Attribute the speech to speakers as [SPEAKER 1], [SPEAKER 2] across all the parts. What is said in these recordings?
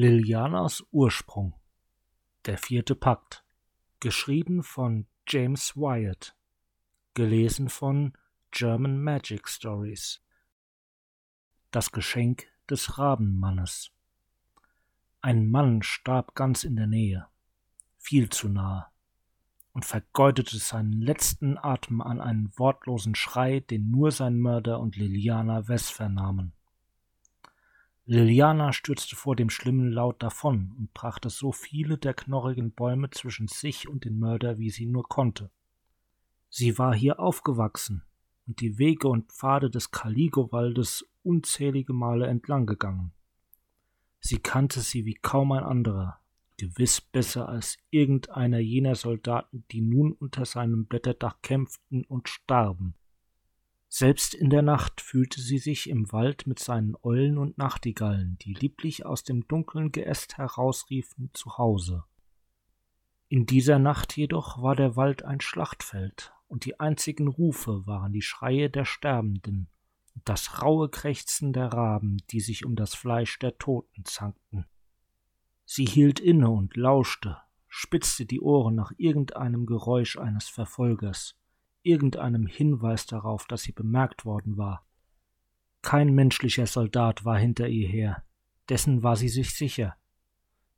[SPEAKER 1] Lilianas Ursprung. Der vierte Pakt. Geschrieben von James Wyatt. Gelesen von German Magic Stories. Das Geschenk des Rabenmannes. Ein Mann starb ganz in der Nähe, viel zu nahe, und vergeudete seinen letzten Atem an einen wortlosen Schrei, den nur sein Mörder und Liliana Wess vernahmen. Liliana stürzte vor dem schlimmen Laut davon und brachte so viele der knorrigen Bäume zwischen sich und den Mörder, wie sie nur konnte. Sie war hier aufgewachsen und die Wege und Pfade des Kaligowaldes unzählige Male entlang gegangen. Sie kannte sie wie kaum ein anderer, gewiss besser als irgendeiner jener Soldaten, die nun unter seinem Blätterdach kämpften und starben. Selbst in der Nacht fühlte sie sich im Wald mit seinen Eulen und Nachtigallen, die lieblich aus dem dunklen Geäst herausriefen, zu Hause. In dieser Nacht jedoch war der Wald ein Schlachtfeld, und die einzigen Rufe waren die Schreie der Sterbenden und das raue Krächzen der Raben, die sich um das Fleisch der Toten zankten. Sie hielt inne und lauschte, spitzte die Ohren nach irgendeinem Geräusch eines Verfolgers, irgendeinem Hinweis darauf, dass sie bemerkt worden war. Kein menschlicher Soldat war hinter ihr her, dessen war sie sich sicher.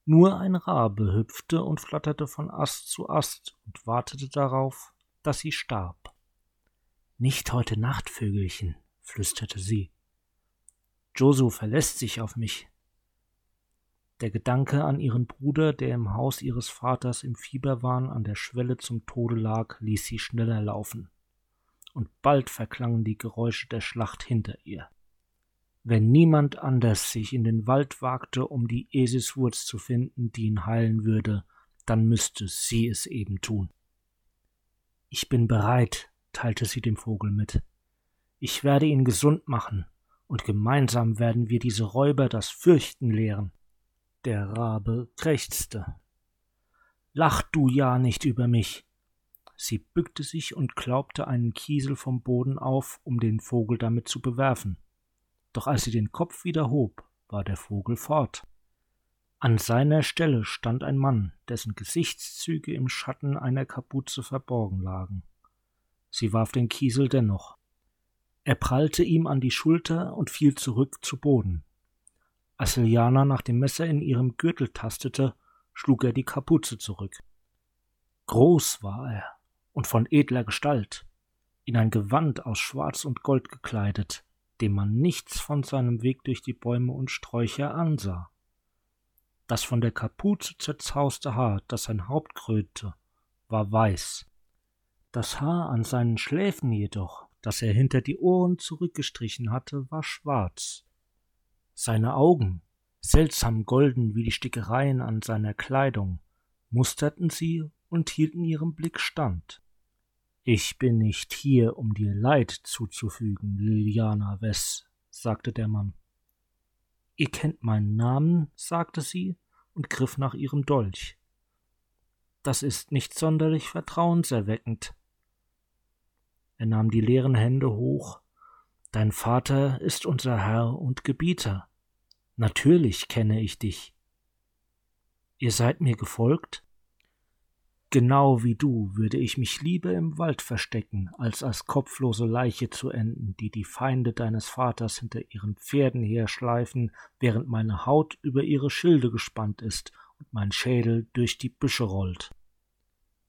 [SPEAKER 1] Nur ein Rabe hüpfte und flatterte von Ast zu Ast und wartete darauf, dass sie starb. Nicht heute Nacht, Vögelchen, flüsterte sie. Josu verlässt sich auf mich. Der Gedanke an ihren Bruder, der im Haus ihres Vaters im Fieberwahn an der Schwelle zum Tode lag, ließ sie schneller laufen. Und bald verklangen die Geräusche der Schlacht hinter ihr. Wenn niemand anders sich in den Wald wagte, um die Esiswurz zu finden, die ihn heilen würde, dann müsste sie es eben tun. Ich bin bereit, teilte sie dem Vogel mit. Ich werde ihn gesund machen, und gemeinsam werden wir diese Räuber das Fürchten lehren. Der Rabe krächzte. Lach du ja nicht über mich. Sie bückte sich und klaubte einen Kiesel vom Boden auf, um den Vogel damit zu bewerfen. Doch als sie den Kopf wieder hob, war der Vogel fort. An seiner Stelle stand ein Mann, dessen Gesichtszüge im Schatten einer Kapuze verborgen lagen. Sie warf den Kiesel dennoch. Er prallte ihm an die Schulter und fiel zurück zu Boden. Als Liana nach dem Messer in ihrem Gürtel tastete, schlug er die Kapuze zurück. Groß war er und von edler Gestalt, in ein Gewand aus Schwarz und Gold gekleidet, dem man nichts von seinem Weg durch die Bäume und Sträucher ansah. Das von der Kapuze zerzauste Haar, das sein Haupt krönte, war weiß. Das Haar an seinen Schläfen jedoch, das er hinter die Ohren zurückgestrichen hatte, war schwarz. Seine Augen, seltsam golden wie die Stickereien an seiner Kleidung, musterten sie und hielten ihrem Blick stand. Ich bin nicht hier, um dir Leid zuzufügen, Liliana Wess, sagte der Mann. Ihr kennt meinen Namen, sagte sie und griff nach ihrem Dolch. Das ist nicht sonderlich vertrauenserweckend. Er nahm die leeren Hände hoch. Dein Vater ist unser Herr und Gebieter. Natürlich kenne ich dich. Ihr seid mir gefolgt? Genau wie du würde ich mich lieber im Wald verstecken, als als kopflose Leiche zu enden, die die Feinde deines Vaters hinter ihren Pferden herschleifen, während meine Haut über ihre Schilde gespannt ist und mein Schädel durch die Büsche rollt.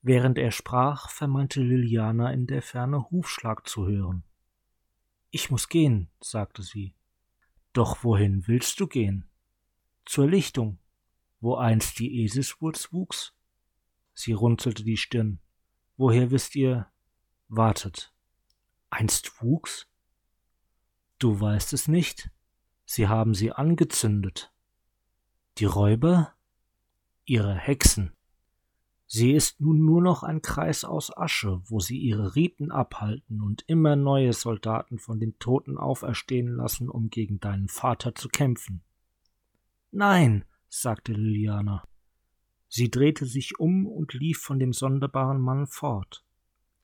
[SPEAKER 1] Während er sprach, vermeinte Liliana in der Ferne Hufschlag zu hören. Ich muss gehen, sagte sie. Doch wohin willst du gehen? Zur Lichtung, wo einst die Eselswurz wuchs? Sie runzelte die Stirn. Woher wisst ihr? Wartet. Einst wuchs? Du weißt es nicht. Sie haben sie angezündet. Die Räuber? Ihre Hexen. Sie ist nun nur noch ein Kreis aus Asche, wo sie ihre Riten abhalten und immer neue Soldaten von den Toten auferstehen lassen, um gegen deinen Vater zu kämpfen. Nein, sagte Liliana. Sie drehte sich um und lief von dem sonderbaren Mann fort.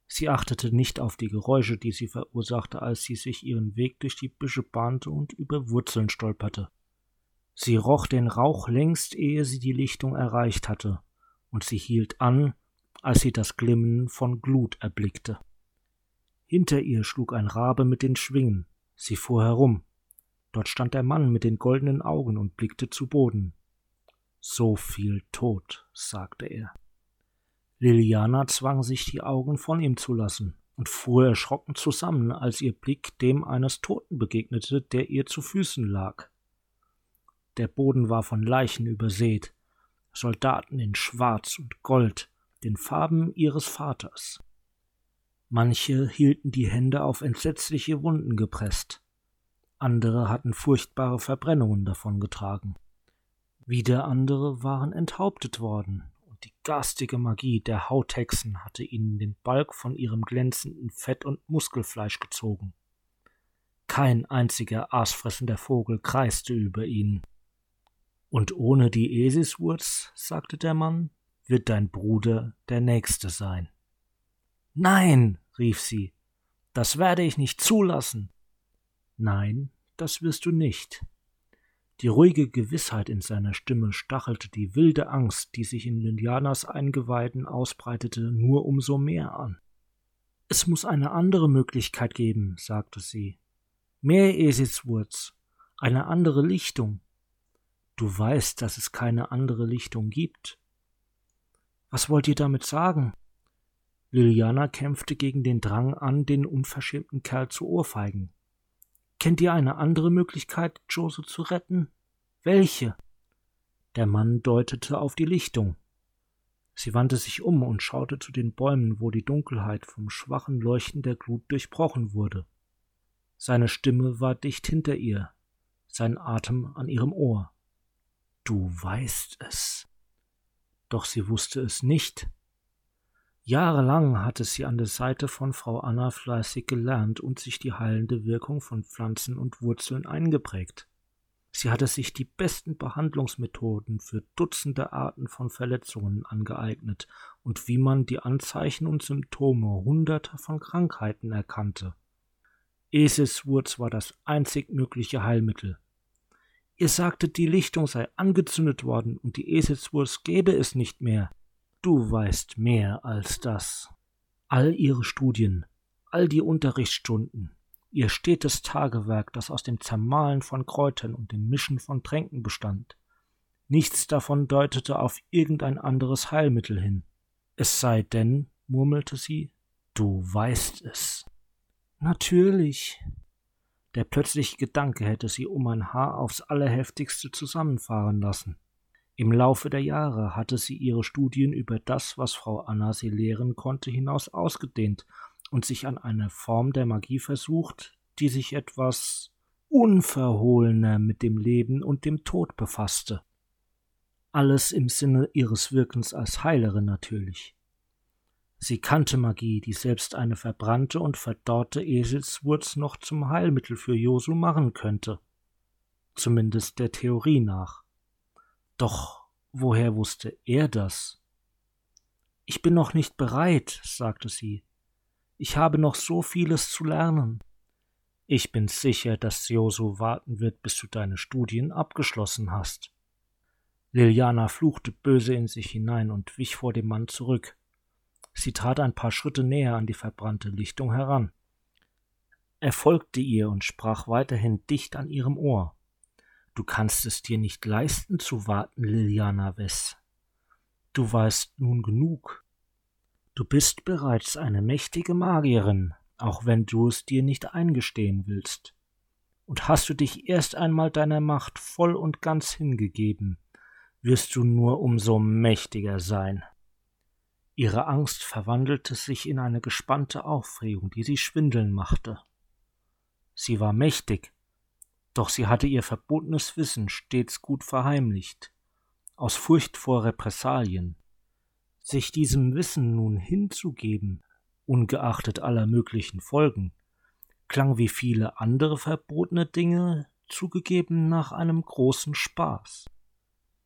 [SPEAKER 1] Sie achtete nicht auf die Geräusche, die sie verursachte, als sie sich ihren Weg durch die Büsche bahnte und über Wurzeln stolperte. Sie roch den Rauch längst, ehe sie die Lichtung erreicht hatte, und sie hielt an, als sie das Glimmen von Glut erblickte. Hinter ihr schlug ein Rabe mit den Schwingen, sie fuhr herum. Dort stand der Mann mit den goldenen Augen und blickte zu Boden. So viel Tod, sagte er. Liliana zwang sich die Augen von ihm zu lassen und fuhr erschrocken zusammen, als ihr Blick dem eines Toten begegnete, der ihr zu Füßen lag. Der Boden war von Leichen übersät, Soldaten in Schwarz und Gold, den Farben ihres Vaters. Manche hielten die Hände auf entsetzliche Wunden gepresst, andere hatten furchtbare Verbrennungen davongetragen. Wieder andere waren enthauptet worden, und die garstige Magie der Hauthexen hatte ihnen den Balg von ihrem glänzenden Fett und Muskelfleisch gezogen. Kein einziger aasfressender Vogel kreiste über ihnen. Und ohne die Esiswurz, sagte der Mann, wird dein Bruder der Nächste sein. Nein, rief sie, das werde ich nicht zulassen. Nein, das wirst du nicht. Die ruhige Gewissheit in seiner Stimme stachelte die wilde Angst, die sich in Lilianas Eingeweiden ausbreitete, nur umso mehr an. Es muss eine andere Möglichkeit geben, sagte sie. Mehr Eselswurz, eine andere Lichtung. Du weißt, dass es keine andere Lichtung gibt. Was wollt ihr damit sagen? Liliana kämpfte gegen den Drang an, den unverschämten Kerl zu ohrfeigen. Kennt ihr eine andere Möglichkeit, Jose zu retten? Welche? Der Mann deutete auf die Lichtung. Sie wandte sich um und schaute zu den Bäumen, wo die Dunkelheit vom schwachen Leuchten der Glut durchbrochen wurde. Seine Stimme war dicht hinter ihr, sein Atem an ihrem Ohr. Du weißt es. Doch sie wusste es nicht. Jahrelang hatte sie an der Seite von Frau Anna fleißig gelernt und sich die heilende Wirkung von Pflanzen und Wurzeln eingeprägt. Sie hatte sich die besten Behandlungsmethoden für Dutzende Arten von Verletzungen angeeignet und wie man die Anzeichen und Symptome hunderter von Krankheiten erkannte. Eselswurz war das einzig mögliche Heilmittel. Ihr sagtet, die Lichtung sei angezündet worden und die Eselswurst gäbe es nicht mehr. Du weißt mehr als das. All ihre Studien, all die Unterrichtsstunden, ihr stetes Tagewerk, das aus dem Zermahlen von Kräutern und dem Mischen von Tränken bestand. Nichts davon deutete auf irgendein anderes Heilmittel hin. Es sei denn, murmelte sie, du weißt es. Natürlich, der plötzliche Gedanke hätte sie um ein Haar aufs allerheftigste zusammenfahren lassen. Im Laufe der Jahre hatte sie ihre Studien über das, was Frau Anna sie lehren konnte, hinaus ausgedehnt und sich an eine Form der Magie versucht, die sich etwas unverhohlener mit dem Leben und dem Tod befasste. Alles im Sinne ihres Wirkens als Heilerin natürlich. Sie kannte Magie, die selbst eine verbrannte und verdorrte Eselswurz noch zum Heilmittel für Josu machen könnte. Zumindest der Theorie nach. Doch woher wusste er das? Ich bin noch nicht bereit, sagte sie. Ich habe noch so vieles zu lernen. Ich bin sicher, dass Josu warten wird, bis du deine Studien abgeschlossen hast. Liliana fluchte böse in sich hinein und wich vor dem Mann zurück. Sie trat ein paar Schritte näher an die verbrannte Lichtung heran. Er folgte ihr und sprach weiterhin dicht an ihrem Ohr. Du kannst es dir nicht leisten zu warten, Liliana Wess. Du weißt nun genug. Du bist bereits eine mächtige Magierin, auch wenn du es dir nicht eingestehen willst. Und hast du dich erst einmal deiner Macht voll und ganz hingegeben, wirst du nur umso mächtiger sein. Ihre Angst verwandelte sich in eine gespannte Aufregung, die sie schwindeln machte. Sie war mächtig, doch sie hatte ihr verbotenes Wissen stets gut verheimlicht, aus Furcht vor Repressalien. Sich diesem Wissen nun hinzugeben, ungeachtet aller möglichen Folgen, klang wie viele andere verbotene Dinge zugegeben nach einem großen Spaß.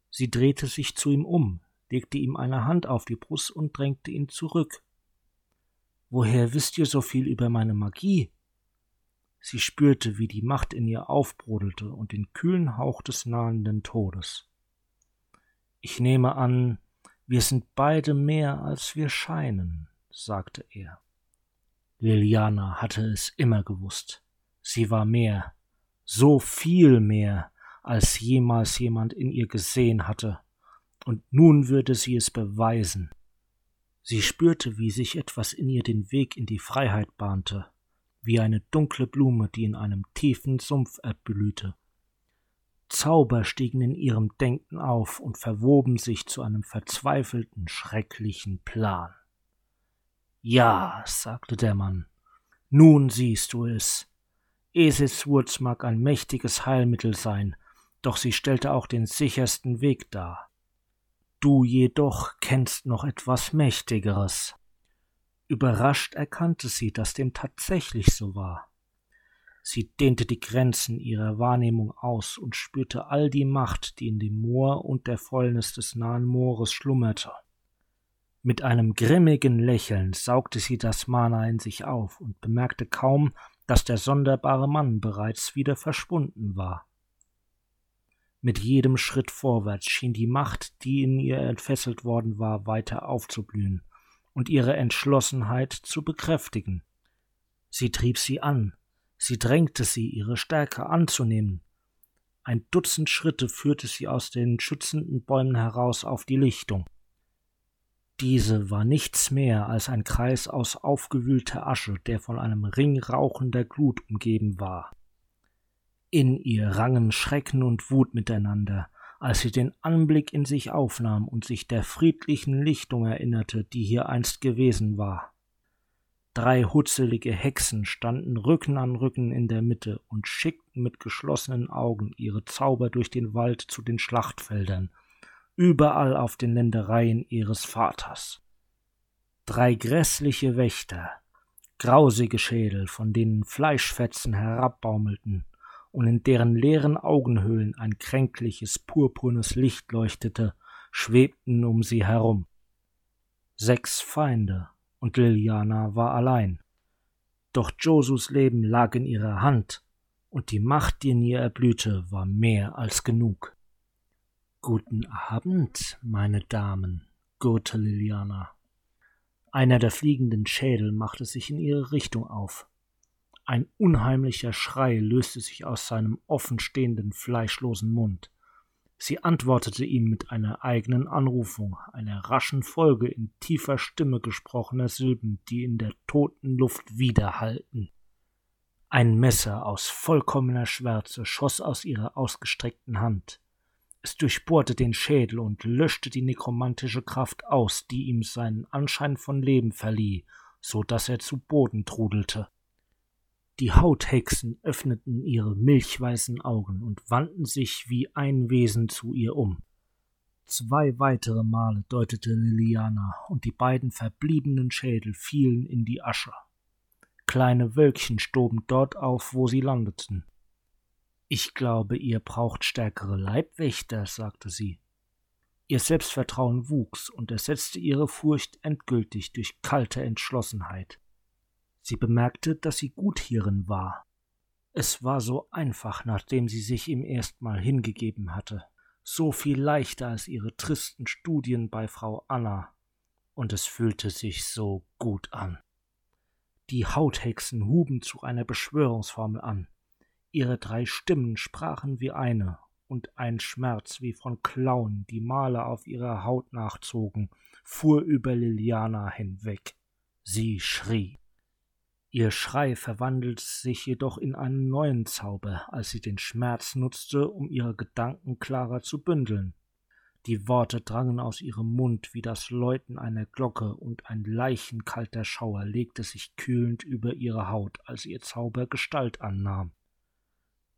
[SPEAKER 1] Sie drehte sich zu ihm um, legte ihm eine Hand auf die Brust und drängte ihn zurück. Woher wisst ihr so viel über meine Magie? Sie spürte, wie die Macht in ihr aufbrodelte und den kühlen Hauch des nahenden Todes. Ich nehme an, wir sind beide mehr, als wir scheinen, sagte er. Liliana hatte es immer gewusst. Sie war mehr, so viel mehr, als jemals jemand in ihr gesehen hatte, und nun würde sie es beweisen. Sie spürte, wie sich etwas in ihr den Weg in die Freiheit bahnte, wie eine dunkle Blume, die in einem tiefen Sumpf erblühte. Zauber stiegen in ihrem Denken auf und verwoben sich zu einem verzweifelten, schrecklichen Plan. Ja, sagte der Mann, nun siehst du es. Eselswurz mag ein mächtiges Heilmittel sein, doch sie stellte auch den sichersten Weg dar. Du jedoch kennst noch etwas Mächtigeres. Überrascht erkannte sie, dass dem tatsächlich so war. Sie dehnte die Grenzen ihrer Wahrnehmung aus und spürte all die Macht, die in dem Moor und der Fäulnis des nahen Moores schlummerte. Mit einem grimmigen Lächeln saugte sie das Mana in sich auf und bemerkte kaum, dass der sonderbare Mann bereits wieder verschwunden war. Mit jedem Schritt vorwärts schien die Macht, die in ihr entfesselt worden war, weiter aufzublühen und ihre Entschlossenheit zu bekräftigen. Sie trieb sie an, sie drängte sie, ihre Stärke anzunehmen. Ein Dutzend Schritte führte sie aus den schützenden Bäumen heraus auf die Lichtung. Diese war nichts mehr als ein Kreis aus aufgewühlter Asche, der von einem Ring rauchender Glut umgeben war. In ihr rangen Schrecken und Wut miteinander, als sie den Anblick in sich aufnahm und sich der friedlichen Lichtung erinnerte, die hier einst gewesen war. Drei hutzelige Hexen standen Rücken an Rücken in der Mitte und schickten mit geschlossenen Augen ihre Zauber durch den Wald zu den Schlachtfeldern, überall auf den Ländereien ihres Vaters. Drei grässliche Wächter, grausige Schädel, von denen Fleischfetzen herabbaumelten, und in deren leeren Augenhöhlen ein kränkliches, purpurnes Licht leuchtete, schwebten um sie herum. Sechs Feinde, und Liliana war allein. Doch Josus Leben lag in ihrer Hand, und die Macht, die in ihr erblühte, war mehr als genug. Guten Abend, meine Damen, gurrte Liliana. Einer der fliegenden Schädel machte sich in ihre Richtung auf. Ein unheimlicher Schrei löste sich aus seinem offenstehenden, fleischlosen Mund. Sie antwortete ihm mit einer eigenen Anrufung, einer raschen Folge in tiefer Stimme gesprochener Silben, die in der toten Luft widerhallten. Ein Messer aus vollkommener Schwärze schoss aus ihrer ausgestreckten Hand. Es durchbohrte den Schädel und löschte die nekromantische Kraft aus, die ihm seinen Anschein von Leben verlieh, so dass er zu Boden trudelte. Die Hauthexen öffneten ihre milchweißen Augen und wandten sich wie ein Wesen zu ihr um. Zwei weitere Male deutete Liliana, und die beiden verbliebenen Schädel fielen in die Asche. Kleine Wölkchen stoben dort auf, wo sie landeten. Ich glaube, ihr braucht stärkere Leibwächter, sagte sie. Ihr Selbstvertrauen wuchs und ersetzte ihre Furcht endgültig durch kalte Entschlossenheit. Sie bemerkte, dass sie gut hierin war. Es war so einfach, nachdem sie sich ihm erstmal hingegeben hatte, so viel leichter als ihre tristen Studien bei Frau Anna, und es fühlte sich so gut an. Die Hauthexen huben zu einer Beschwörungsformel an. Ihre drei Stimmen sprachen wie eine, und ein Schmerz wie von Klauen, die Male auf ihrer Haut nachzogen, fuhr über Liliana hinweg. Sie schrie. Ihr Schrei verwandelte sich jedoch in einen neuen Zauber, als sie den Schmerz nutzte, um ihre Gedanken klarer zu bündeln. Die Worte drangen aus ihrem Mund wie das Läuten einer Glocke, und ein leichenkalter Schauer legte sich kühlend über ihre Haut, als ihr Zauber Gestalt annahm.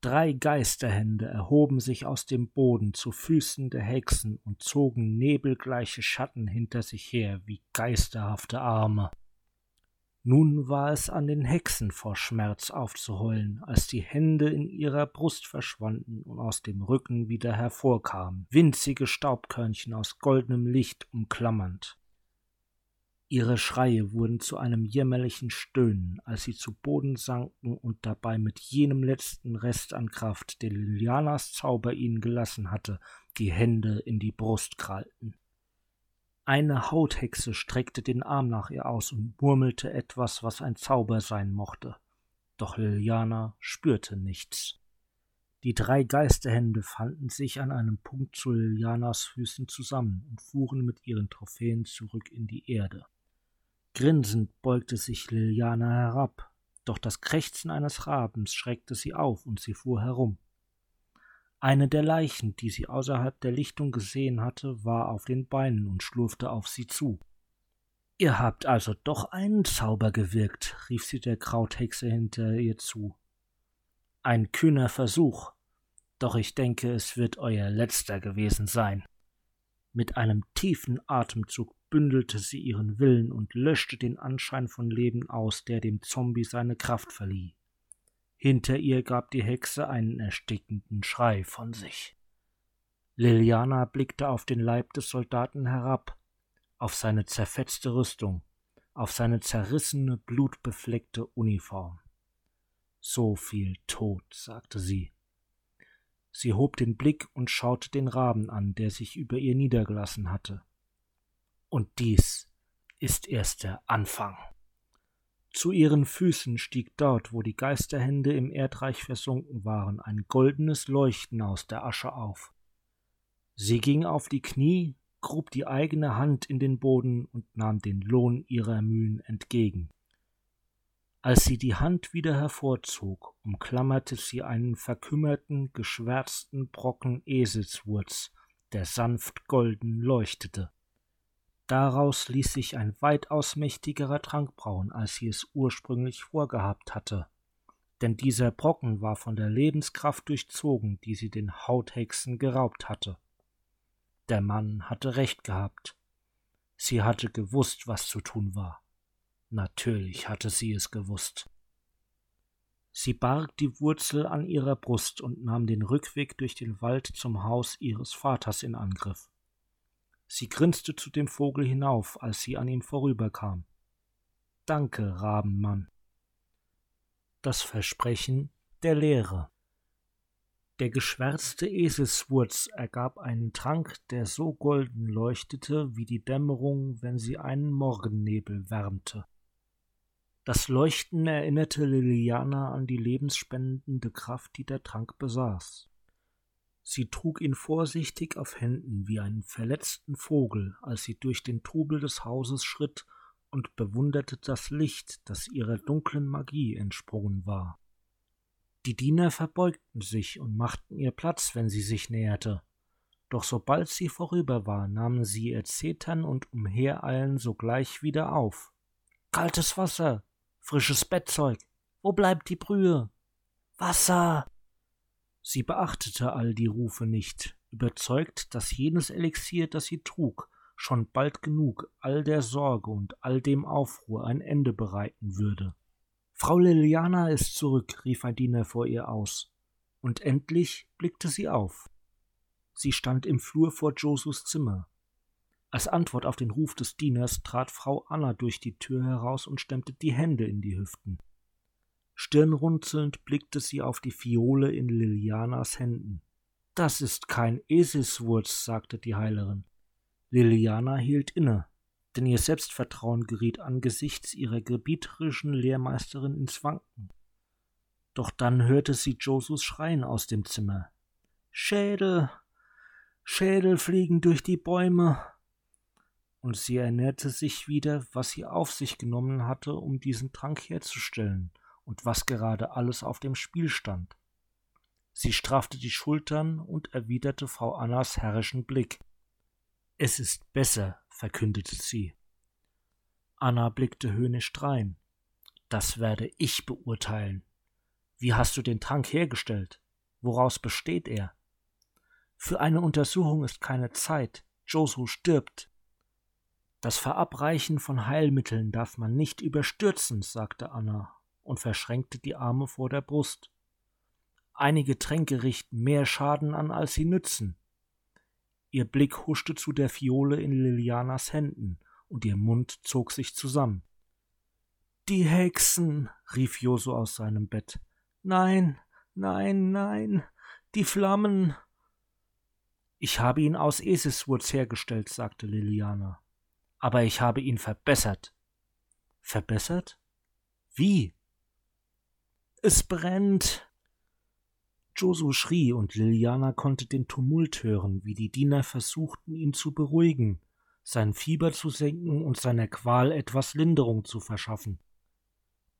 [SPEAKER 1] Drei Geisterhände erhoben sich aus dem Boden zu Füßen der Hexen und zogen nebelgleiche Schatten hinter sich her wie geisterhafte Arme. Nun war es an den Hexen vor Schmerz aufzuheulen, als die Hände in ihrer Brust verschwanden und aus dem Rücken wieder hervorkamen, winzige Staubkörnchen aus goldenem Licht umklammernd. Ihre Schreie wurden zu einem jämmerlichen Stöhnen, als sie zu Boden sanken und dabei mit jenem letzten Rest an Kraft, den Lilianas Zauber ihnen gelassen hatte, die Hände in die Brust krallten. Eine Hauthexe streckte den Arm nach ihr aus und murmelte etwas, was ein Zauber sein mochte. Doch Liliana spürte nichts. Die drei Geisterhände fanden sich an einem Punkt zu Lilianas Füßen zusammen und fuhren mit ihren Trophäen zurück in die Erde. Grinsend beugte sich Liliana herab, doch das Krächzen eines Rabens schreckte sie auf und sie fuhr herum. Eine der Leichen, die sie außerhalb der Lichtung gesehen hatte, war auf den Beinen und schlurfte auf sie zu. Ihr habt also doch einen Zauber gewirkt, rief sie der Krauthexe hinter ihr zu. Ein kühner Versuch, doch ich denke, es wird euer letzter gewesen sein. Mit einem tiefen Atemzug bündelte sie ihren Willen und löschte den Anschein von Leben aus, der dem Zombie seine Kraft verlieh. Hinter ihr gab die Hexe einen erstickenden Schrei von sich. Liliana blickte auf den Leib des Soldaten herab, auf seine zerfetzte Rüstung, auf seine zerrissene, blutbefleckte Uniform. So viel Tod, sagte sie. Sie hob den Blick und schaute den Raben an, der sich über ihr niedergelassen hatte. Und dies ist erst der Anfang. Zu ihren Füßen stieg dort, wo die Geisterhände im Erdreich versunken waren, ein goldenes Leuchten aus der Asche auf. Sie ging auf die Knie, grub die eigene Hand in den Boden und nahm den Lohn ihrer Mühen entgegen. Als sie die Hand wieder hervorzog, umklammerte sie einen verkümmerten, geschwärzten Brocken Eselswurz, der sanft golden leuchtete. Daraus ließ sich ein weitaus mächtigerer Trank brauen, als sie es ursprünglich vorgehabt hatte. Denn dieser Brocken war von der Lebenskraft durchzogen, die sie den Hauthexen geraubt hatte. Der Mann hatte recht gehabt. Sie hatte gewusst, was zu tun war. Natürlich hatte sie es gewusst. Sie barg die Wurzel an ihrer Brust und nahm den Rückweg durch den Wald zum Haus ihres Vaters in Angriff. Sie grinste zu dem Vogel hinauf, als sie an ihm vorüberkam. Danke, Rabenmann. Das Versprechen der Lehre. Der geschwärzte Eselswurz ergab einen Trank, der so golden leuchtete wie die Dämmerung, wenn sie einen Morgennebel wärmte. Das Leuchten erinnerte Liliana an die lebensspendende Kraft, die der Trank besaß. Sie trug ihn vorsichtig auf Händen wie einen verletzten Vogel, als sie durch den Trubel des Hauses schritt und bewunderte das Licht, das ihrer dunklen Magie entsprungen war. Die Diener verbeugten sich und machten ihr Platz, wenn sie sich näherte. Doch sobald sie vorüber war, nahmen sie ihr Zetern und Umhereilen sogleich wieder auf. Kaltes Wasser, frisches Bettzeug, wo bleibt die Brühe? Wasser! Sie beachtete all die Rufe nicht, überzeugt, dass jenes Elixier, das sie trug, schon bald genug all der Sorge und all dem Aufruhr ein Ende bereiten würde. Frau Liliana ist zurück, rief ein Diener vor ihr aus, und endlich blickte sie auf. Sie stand im Flur vor Josus Zimmer. Als Antwort auf den Ruf des Dieners trat Frau Anna durch die Tür heraus und stemmte die Hände in die Hüften. Stirnrunzelnd blickte sie auf die Fiole in Lilianas Händen. Das ist kein Eselswurz, sagte die Heilerin. Liliana hielt inne, denn ihr Selbstvertrauen geriet angesichts ihrer gebieterischen Lehrmeisterin ins Wanken. Doch dann hörte sie Josus Schreien aus dem Zimmer. Schädel, Schädel fliegen durch die Bäume. Und sie erinnerte sich wieder, was sie auf sich genommen hatte, um diesen Trank herzustellen – und was gerade alles auf dem Spiel stand. Sie straffte die Schultern und erwiderte Frau Annas herrischen Blick. Es ist besser, verkündete sie. Anna blickte höhnisch drein. Das werde ich beurteilen. Wie hast du den Trank hergestellt? Woraus besteht er? Für eine Untersuchung ist keine Zeit. Josu stirbt. Das Verabreichen von Heilmitteln darf man nicht überstürzen, sagte Anna und verschränkte die Arme vor der Brust. Einige Tränke richten mehr Schaden an, als sie nützen. Ihr Blick huschte zu der Fiole in Lilianas Händen, und ihr Mund zog sich zusammen. Die Hexen, rief Josu aus seinem Bett. Nein, nein, nein, die Flammen. Ich habe ihn aus Eselswurz hergestellt, sagte Liliana. Aber ich habe ihn verbessert. Verbessert? Wie? Es brennt. Josu schrie und Liliana konnte den Tumult hören, wie die Diener versuchten, ihn zu beruhigen, sein Fieber zu senken und seiner Qual etwas Linderung zu verschaffen.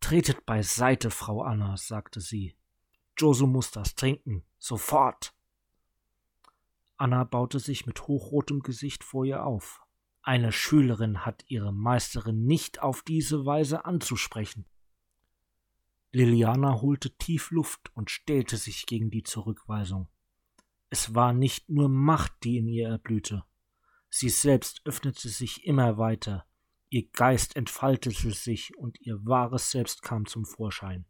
[SPEAKER 1] Tretet beiseite, Frau Anna, sagte sie. Josu muss das trinken. Sofort. Anna baute sich mit hochrotem Gesicht vor ihr auf. Eine Schülerin hat ihre Meisterin nicht auf diese Weise anzusprechen. Liliana holte tief Luft und stellte sich gegen die Zurückweisung. Es war nicht nur Macht, die in ihr erblühte. Sie selbst öffnete sich immer weiter, ihr Geist entfaltete sich und ihr wahres Selbst kam zum Vorschein.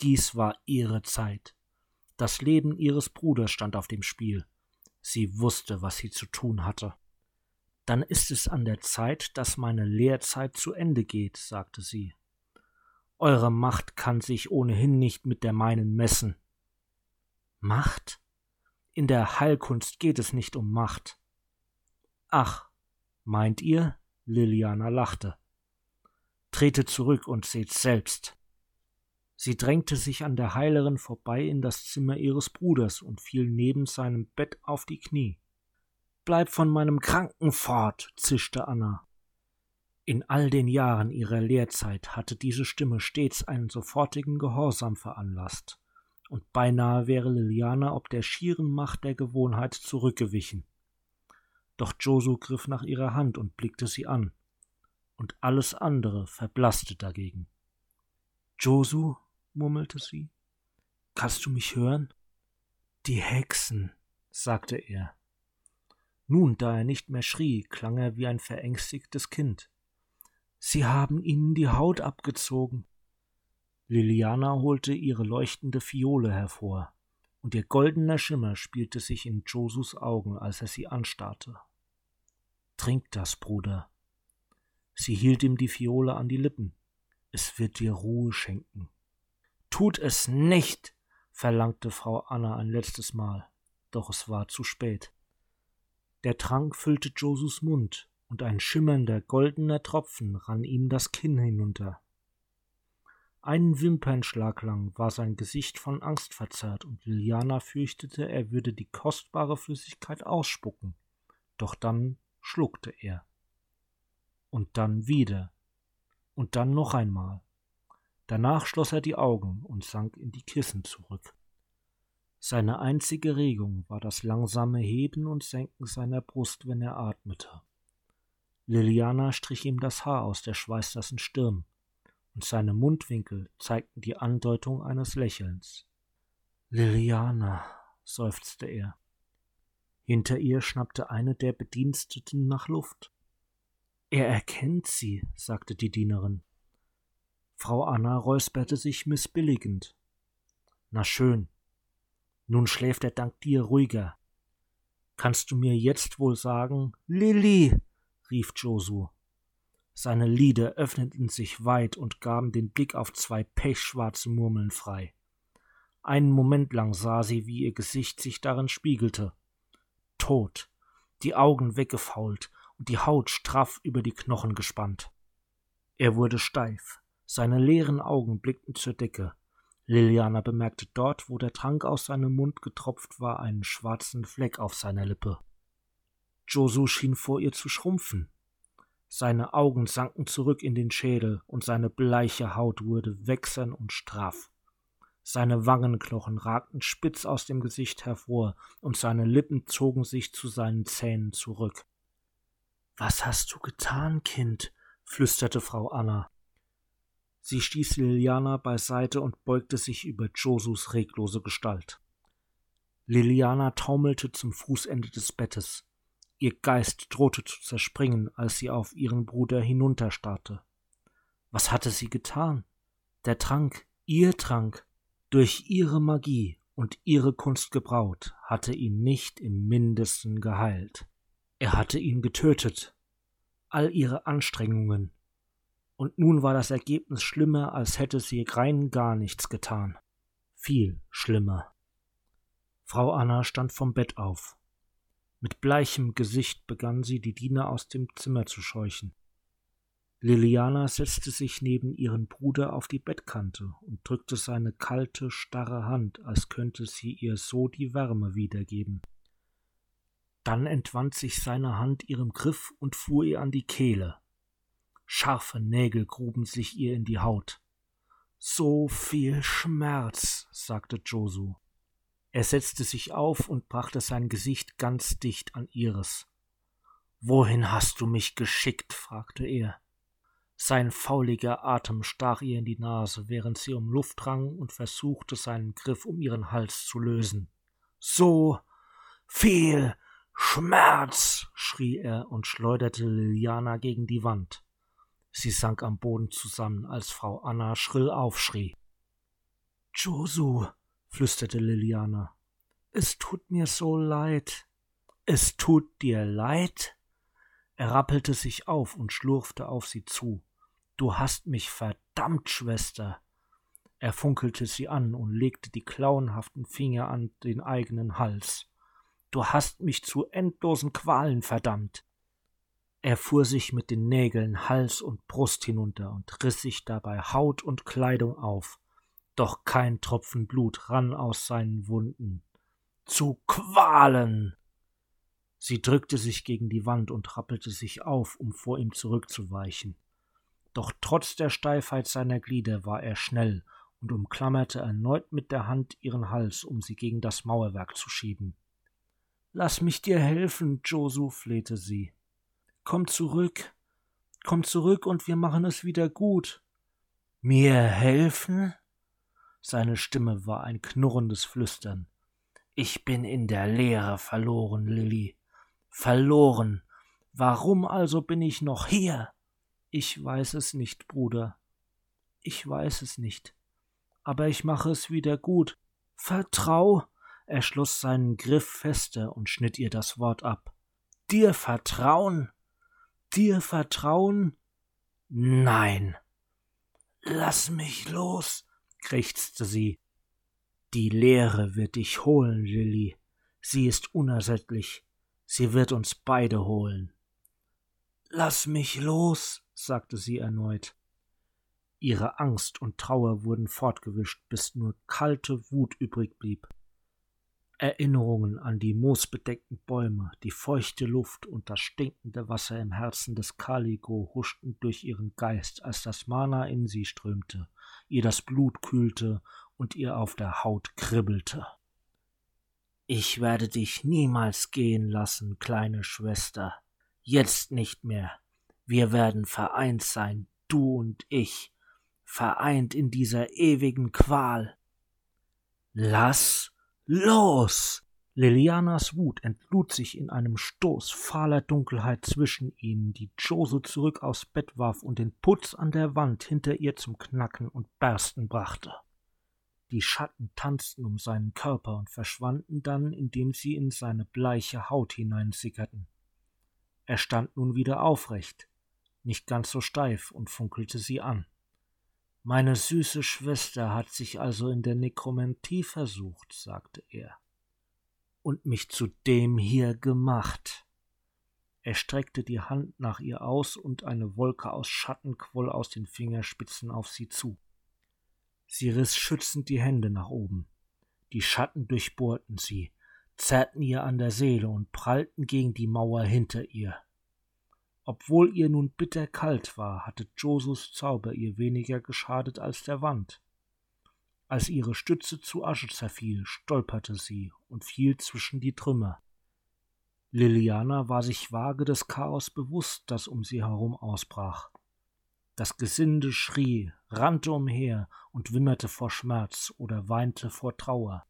[SPEAKER 1] Dies war ihre Zeit. Das Leben ihres Bruders stand auf dem Spiel. Sie wusste, was sie zu tun hatte. Dann ist es an der Zeit, dass meine Lehrzeit zu Ende geht, sagte sie. Eure Macht kann sich ohnehin nicht mit der meinen messen. Macht? In der Heilkunst geht es nicht um Macht. Ach, meint ihr? Liliana lachte. Tretet zurück und seht selbst. Sie drängte sich an der Heilerin vorbei in das Zimmer ihres Bruders und fiel neben seinem Bett auf die Knie. Bleib von meinem Kranken fort, zischte Anna. In all den Jahren ihrer Lehrzeit hatte diese Stimme stets einen sofortigen Gehorsam veranlasst, und beinahe wäre Liliana ob der schieren Macht der Gewohnheit zurückgewichen. Doch Josu griff nach ihrer Hand und blickte sie an, und alles andere verblasste dagegen. Josu, murmelte sie. Kannst du mich hören? Die Hexen, sagte er. Nun, da er nicht mehr schrie, klang er wie ein verängstigtes Kind. Sie haben ihnen die Haut abgezogen. Liliana holte ihre leuchtende Fiole hervor, und ihr goldener Schimmer spielte sich in Josus Augen, als er sie anstarrte. Trink das, Bruder. Sie hielt ihm die Fiole an die Lippen. Es wird dir Ruhe schenken. Tut es nicht, verlangte Frau Anna ein letztes Mal, doch es war zu spät. Der Trank füllte Josus Mund, und ein schimmernder goldener Tropfen rann ihm das Kinn hinunter. Einen Wimpernschlag lang war sein Gesicht von Angst verzerrt, und Liliana fürchtete, er würde die kostbare Flüssigkeit ausspucken. Doch dann schluckte er. Und dann wieder. Und dann noch einmal. Danach schloss er die Augen und sank in die Kissen zurück. Seine einzige Regung war das langsame Heben und Senken seiner Brust, wenn er atmete. Liliana strich ihm das Haar aus der schweißnassen Stirn, und seine Mundwinkel zeigten die Andeutung eines Lächelns. Liliana, seufzte er. Hinter ihr schnappte eine der Bediensteten nach Luft. Er erkennt sie, sagte die Dienerin. Frau Anna räusperte sich missbilligend. Na schön. Nun schläft er dank dir ruhiger. Kannst du mir jetzt wohl sagen, Lilli, rief Josu. Seine Lider öffneten sich weit und gaben den Blick auf zwei pechschwarze Murmeln frei. Einen Moment lang sah sie, wie ihr Gesicht sich darin spiegelte. Tot, die Augen weggefault und die Haut straff über die Knochen gespannt. Er wurde steif, seine leeren Augen blickten zur Decke. Liliana bemerkte dort, wo der Trank aus seinem Mund getropft war, einen schwarzen Fleck auf seiner Lippe. Josu schien vor ihr zu schrumpfen. Seine Augen sanken zurück in den Schädel und seine bleiche Haut wurde wächsern und straff. Seine Wangenknochen ragten spitz aus dem Gesicht hervor und seine Lippen zogen sich zu seinen Zähnen zurück. Was hast du getan, Kind? flüsterte Frau Anna. Sie stieß Liliana beiseite und beugte sich über Josus reglose Gestalt. Liliana taumelte zum Fußende des Bettes. Ihr Geist drohte zu zerspringen, als sie auf ihren Bruder hinunterstarrte. Was hatte sie getan? Der Trank, ihr Trank, durch ihre Magie und ihre Kunst gebraut, hatte ihn nicht im mindesten geheilt. Er hatte ihn getötet, all ihre Anstrengungen, und nun war das Ergebnis schlimmer, als hätte sie rein gar nichts getan. Viel schlimmer. Frau Anna stand vom Bett auf. Mit bleichem Gesicht begann sie, die Diener aus dem Zimmer zu scheuchen. Liliana setzte sich neben ihren Bruder auf die Bettkante und drückte seine kalte, starre Hand, als könnte sie ihr so die Wärme wiedergeben. Dann entwand sich seine Hand ihrem Griff und fuhr ihr an die Kehle. Scharfe Nägel gruben sich ihr in die Haut. So viel Schmerz, sagte Josu. Er setzte sich auf und brachte sein Gesicht ganz dicht an ihres. Wohin hast du mich geschickt? fragte er. Sein fauliger Atem stach ihr in die Nase, während sie um Luft rang und versuchte, seinen Griff um ihren Hals zu lösen. So viel Schmerz, schrie er und schleuderte Liliana gegen die Wand. Sie sank am Boden zusammen, als Frau Anna schrill aufschrie. Josu, flüsterte Liliana, es tut mir so leid. Es tut dir leid? Er rappelte sich auf und schlurfte auf sie zu. Du hast mich verdammt, Schwester. Er funkelte sie an und legte die klauenhaften Finger an den eigenen Hals. Du hast mich zu endlosen Qualen verdammt. Er fuhr sich mit den Nägeln Hals und Brust hinunter und riss sich dabei Haut und Kleidung auf, doch kein Tropfen Blut rann aus seinen Wunden. Zu Qualen! Sie drückte sich gegen die Wand und rappelte sich auf, um vor ihm zurückzuweichen. Doch trotz der Steifheit seiner Glieder war er schnell und umklammerte erneut mit der Hand ihren Hals, um sie gegen das Mauerwerk zu schieben. Lass mich dir helfen, Josu, flehte sie. Komm zurück, komm zurück und wir machen es wieder gut. Mir helfen? Seine Stimme war ein knurrendes Flüstern. Ich bin in der Leere verloren, Lilly. Verloren. Warum also bin ich noch hier? Ich weiß es nicht, Bruder. Ich weiß es nicht. Aber ich mache es wieder gut. Vertrau. Er schloss seinen Griff fester und schnitt ihr das Wort ab. Dir vertrauen? Dir vertrauen? Nein. Lass mich los, krächzte sie. Die Lehre wird dich holen, Lilly. Sie ist unersättlich. Sie wird uns beide holen. Lass mich los, sagte sie erneut. Ihre Angst und Trauer wurden fortgewischt, bis nur kalte Wut übrig blieb. Erinnerungen an die moosbedeckten Bäume, die feuchte Luft und das stinkende Wasser im Herzen des Kaligo huschten durch ihren Geist, als das Mana in sie strömte, ihr das Blut kühlte und ihr auf der Haut kribbelte. Ich werde dich niemals gehen lassen, kleine Schwester. Jetzt nicht mehr. Wir werden vereint sein, du und ich, vereint in dieser ewigen Qual. Lass los! Lilianas Wut entlud sich in einem Stoß fahler Dunkelheit zwischen ihnen, die Jose zurück aufs Bett warf und den Putz an der Wand hinter ihr zum Knacken und Bersten brachte. Die Schatten tanzten um seinen Körper und verschwanden dann, indem sie in seine bleiche Haut hineinsickerten. Er stand nun wieder aufrecht, nicht ganz so steif, und funkelte sie an. Meine süße Schwester hat sich also in der Nekromantie versucht, sagte er, und mich zu dem hier gemacht. Er streckte die Hand nach ihr aus, und eine Wolke aus Schatten quoll aus den Fingerspitzen auf sie zu. Sie riss schützend die Hände nach oben. Die Schatten durchbohrten sie, zerrten ihr an der Seele und prallten gegen die Mauer hinter ihr. Obwohl ihr nun bitterkalt war, hatte Josus Zauber ihr weniger geschadet als der Wand. Als ihre Stütze zu Asche zerfiel, stolperte sie und fiel zwischen die Trümmer. Liliana war sich vage des Chaos bewusst, das um sie herum ausbrach. Das Gesinde schrie, rannte umher und wimmerte vor Schmerz oder weinte vor Trauer.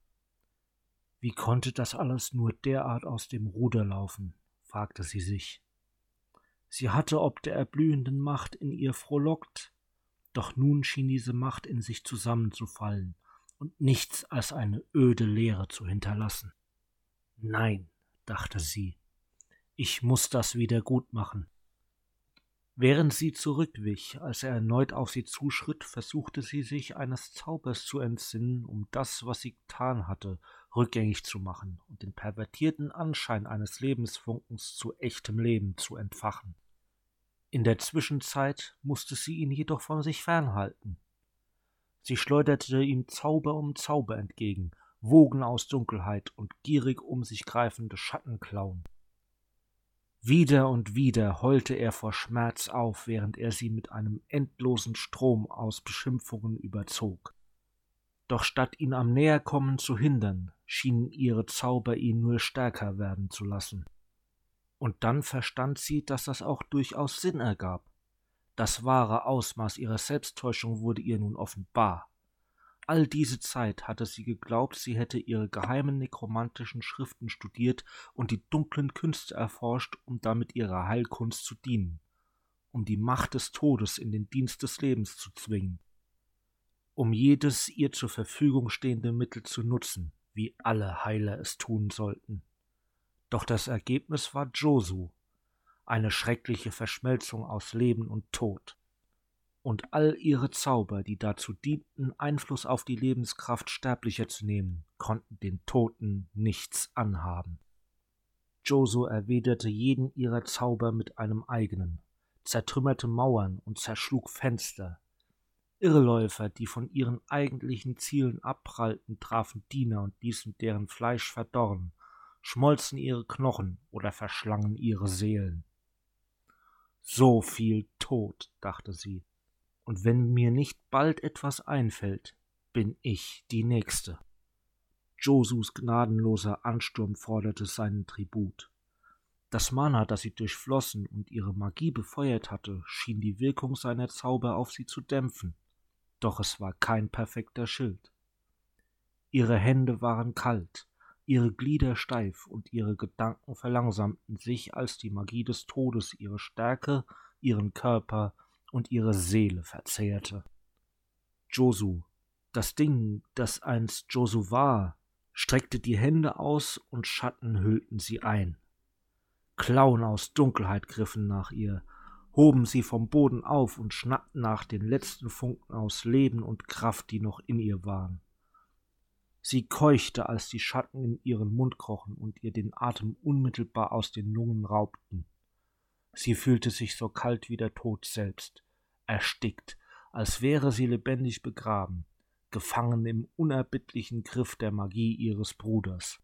[SPEAKER 1] Wie konnte das alles nur derart aus dem Ruder laufen? fragte sie sich. Sie hatte ob der erblühenden Macht in ihr frohlockt, doch nun schien diese Macht in sich zusammenzufallen und nichts als eine öde Leere zu hinterlassen. Nein, dachte sie, ich muss das wieder gut machen. Während sie zurückwich, als er erneut auf sie zuschritt, versuchte sie sich eines Zaubers zu entsinnen, um das, was sie getan hatte, rückgängig zu machen und den pervertierten Anschein eines Lebensfunkens zu echtem Leben zu entfachen. In der Zwischenzeit musste sie ihn jedoch von sich fernhalten. Sie schleuderte ihm Zauber um Zauber entgegen, Wogen aus Dunkelheit und gierig um sich greifende Schattenklauen. Wieder und wieder heulte er vor Schmerz auf, während er sie mit einem endlosen Strom aus Beschimpfungen überzog. Doch statt ihn am Näherkommen zu hindern, schienen ihre Zauber ihn nur stärker werden zu lassen. Und dann verstand sie, dass das auch durchaus Sinn ergab. Das wahre Ausmaß ihrer Selbsttäuschung wurde ihr nun offenbar. All diese Zeit hatte sie geglaubt, sie hätte ihre geheimen nekromantischen Schriften studiert und die dunklen Künste erforscht, um damit ihrer Heilkunst zu dienen, um die Macht des Todes in den Dienst des Lebens zu zwingen, um jedes ihr zur Verfügung stehende Mittel zu nutzen, wie alle Heiler es tun sollten. Doch das Ergebnis war Josu, eine schreckliche Verschmelzung aus Leben und Tod und all ihre Zauber, die dazu dienten, Einfluss auf die Lebenskraft Sterblicher zu nehmen, konnten den Toten nichts anhaben. Joso erwiderte jeden ihrer Zauber mit einem eigenen, zertrümmerte Mauern und zerschlug Fenster. Irrläufer, die von ihren eigentlichen Zielen abprallten, trafen Diener und ließen deren Fleisch verdorren, schmolzen ihre Knochen oder verschlangen ihre Seelen. So viel Tod, dachte sie, und wenn mir nicht bald etwas einfällt, bin ich die Nächste. Josus gnadenloser Ansturm forderte seinen Tribut. Das Mana, das sie durchflossen und ihre Magie befeuert hatte, schien die Wirkung seiner Zauber auf sie zu dämpfen, doch es war kein perfekter Schild. Ihre Hände waren kalt, ihre Glieder steif und ihre Gedanken verlangsamten sich, als die Magie des Todes ihre Stärke, ihren Körper und ihre Seele verzehrte. Josu, das Ding, das einst Josu war, streckte die Hände aus und Schatten hüllten sie ein. Klauen aus Dunkelheit griffen nach ihr, hoben sie vom Boden auf und schnappten nach den letzten Funken aus Leben und Kraft, die noch in ihr waren. Sie keuchte, als die Schatten in ihren Mund krochen und ihr den Atem unmittelbar aus den Lungen raubten. Sie fühlte sich so kalt wie der Tod selbst, erstickt, als wäre sie lebendig begraben, gefangen im unerbittlichen Griff der Magie ihres Bruders.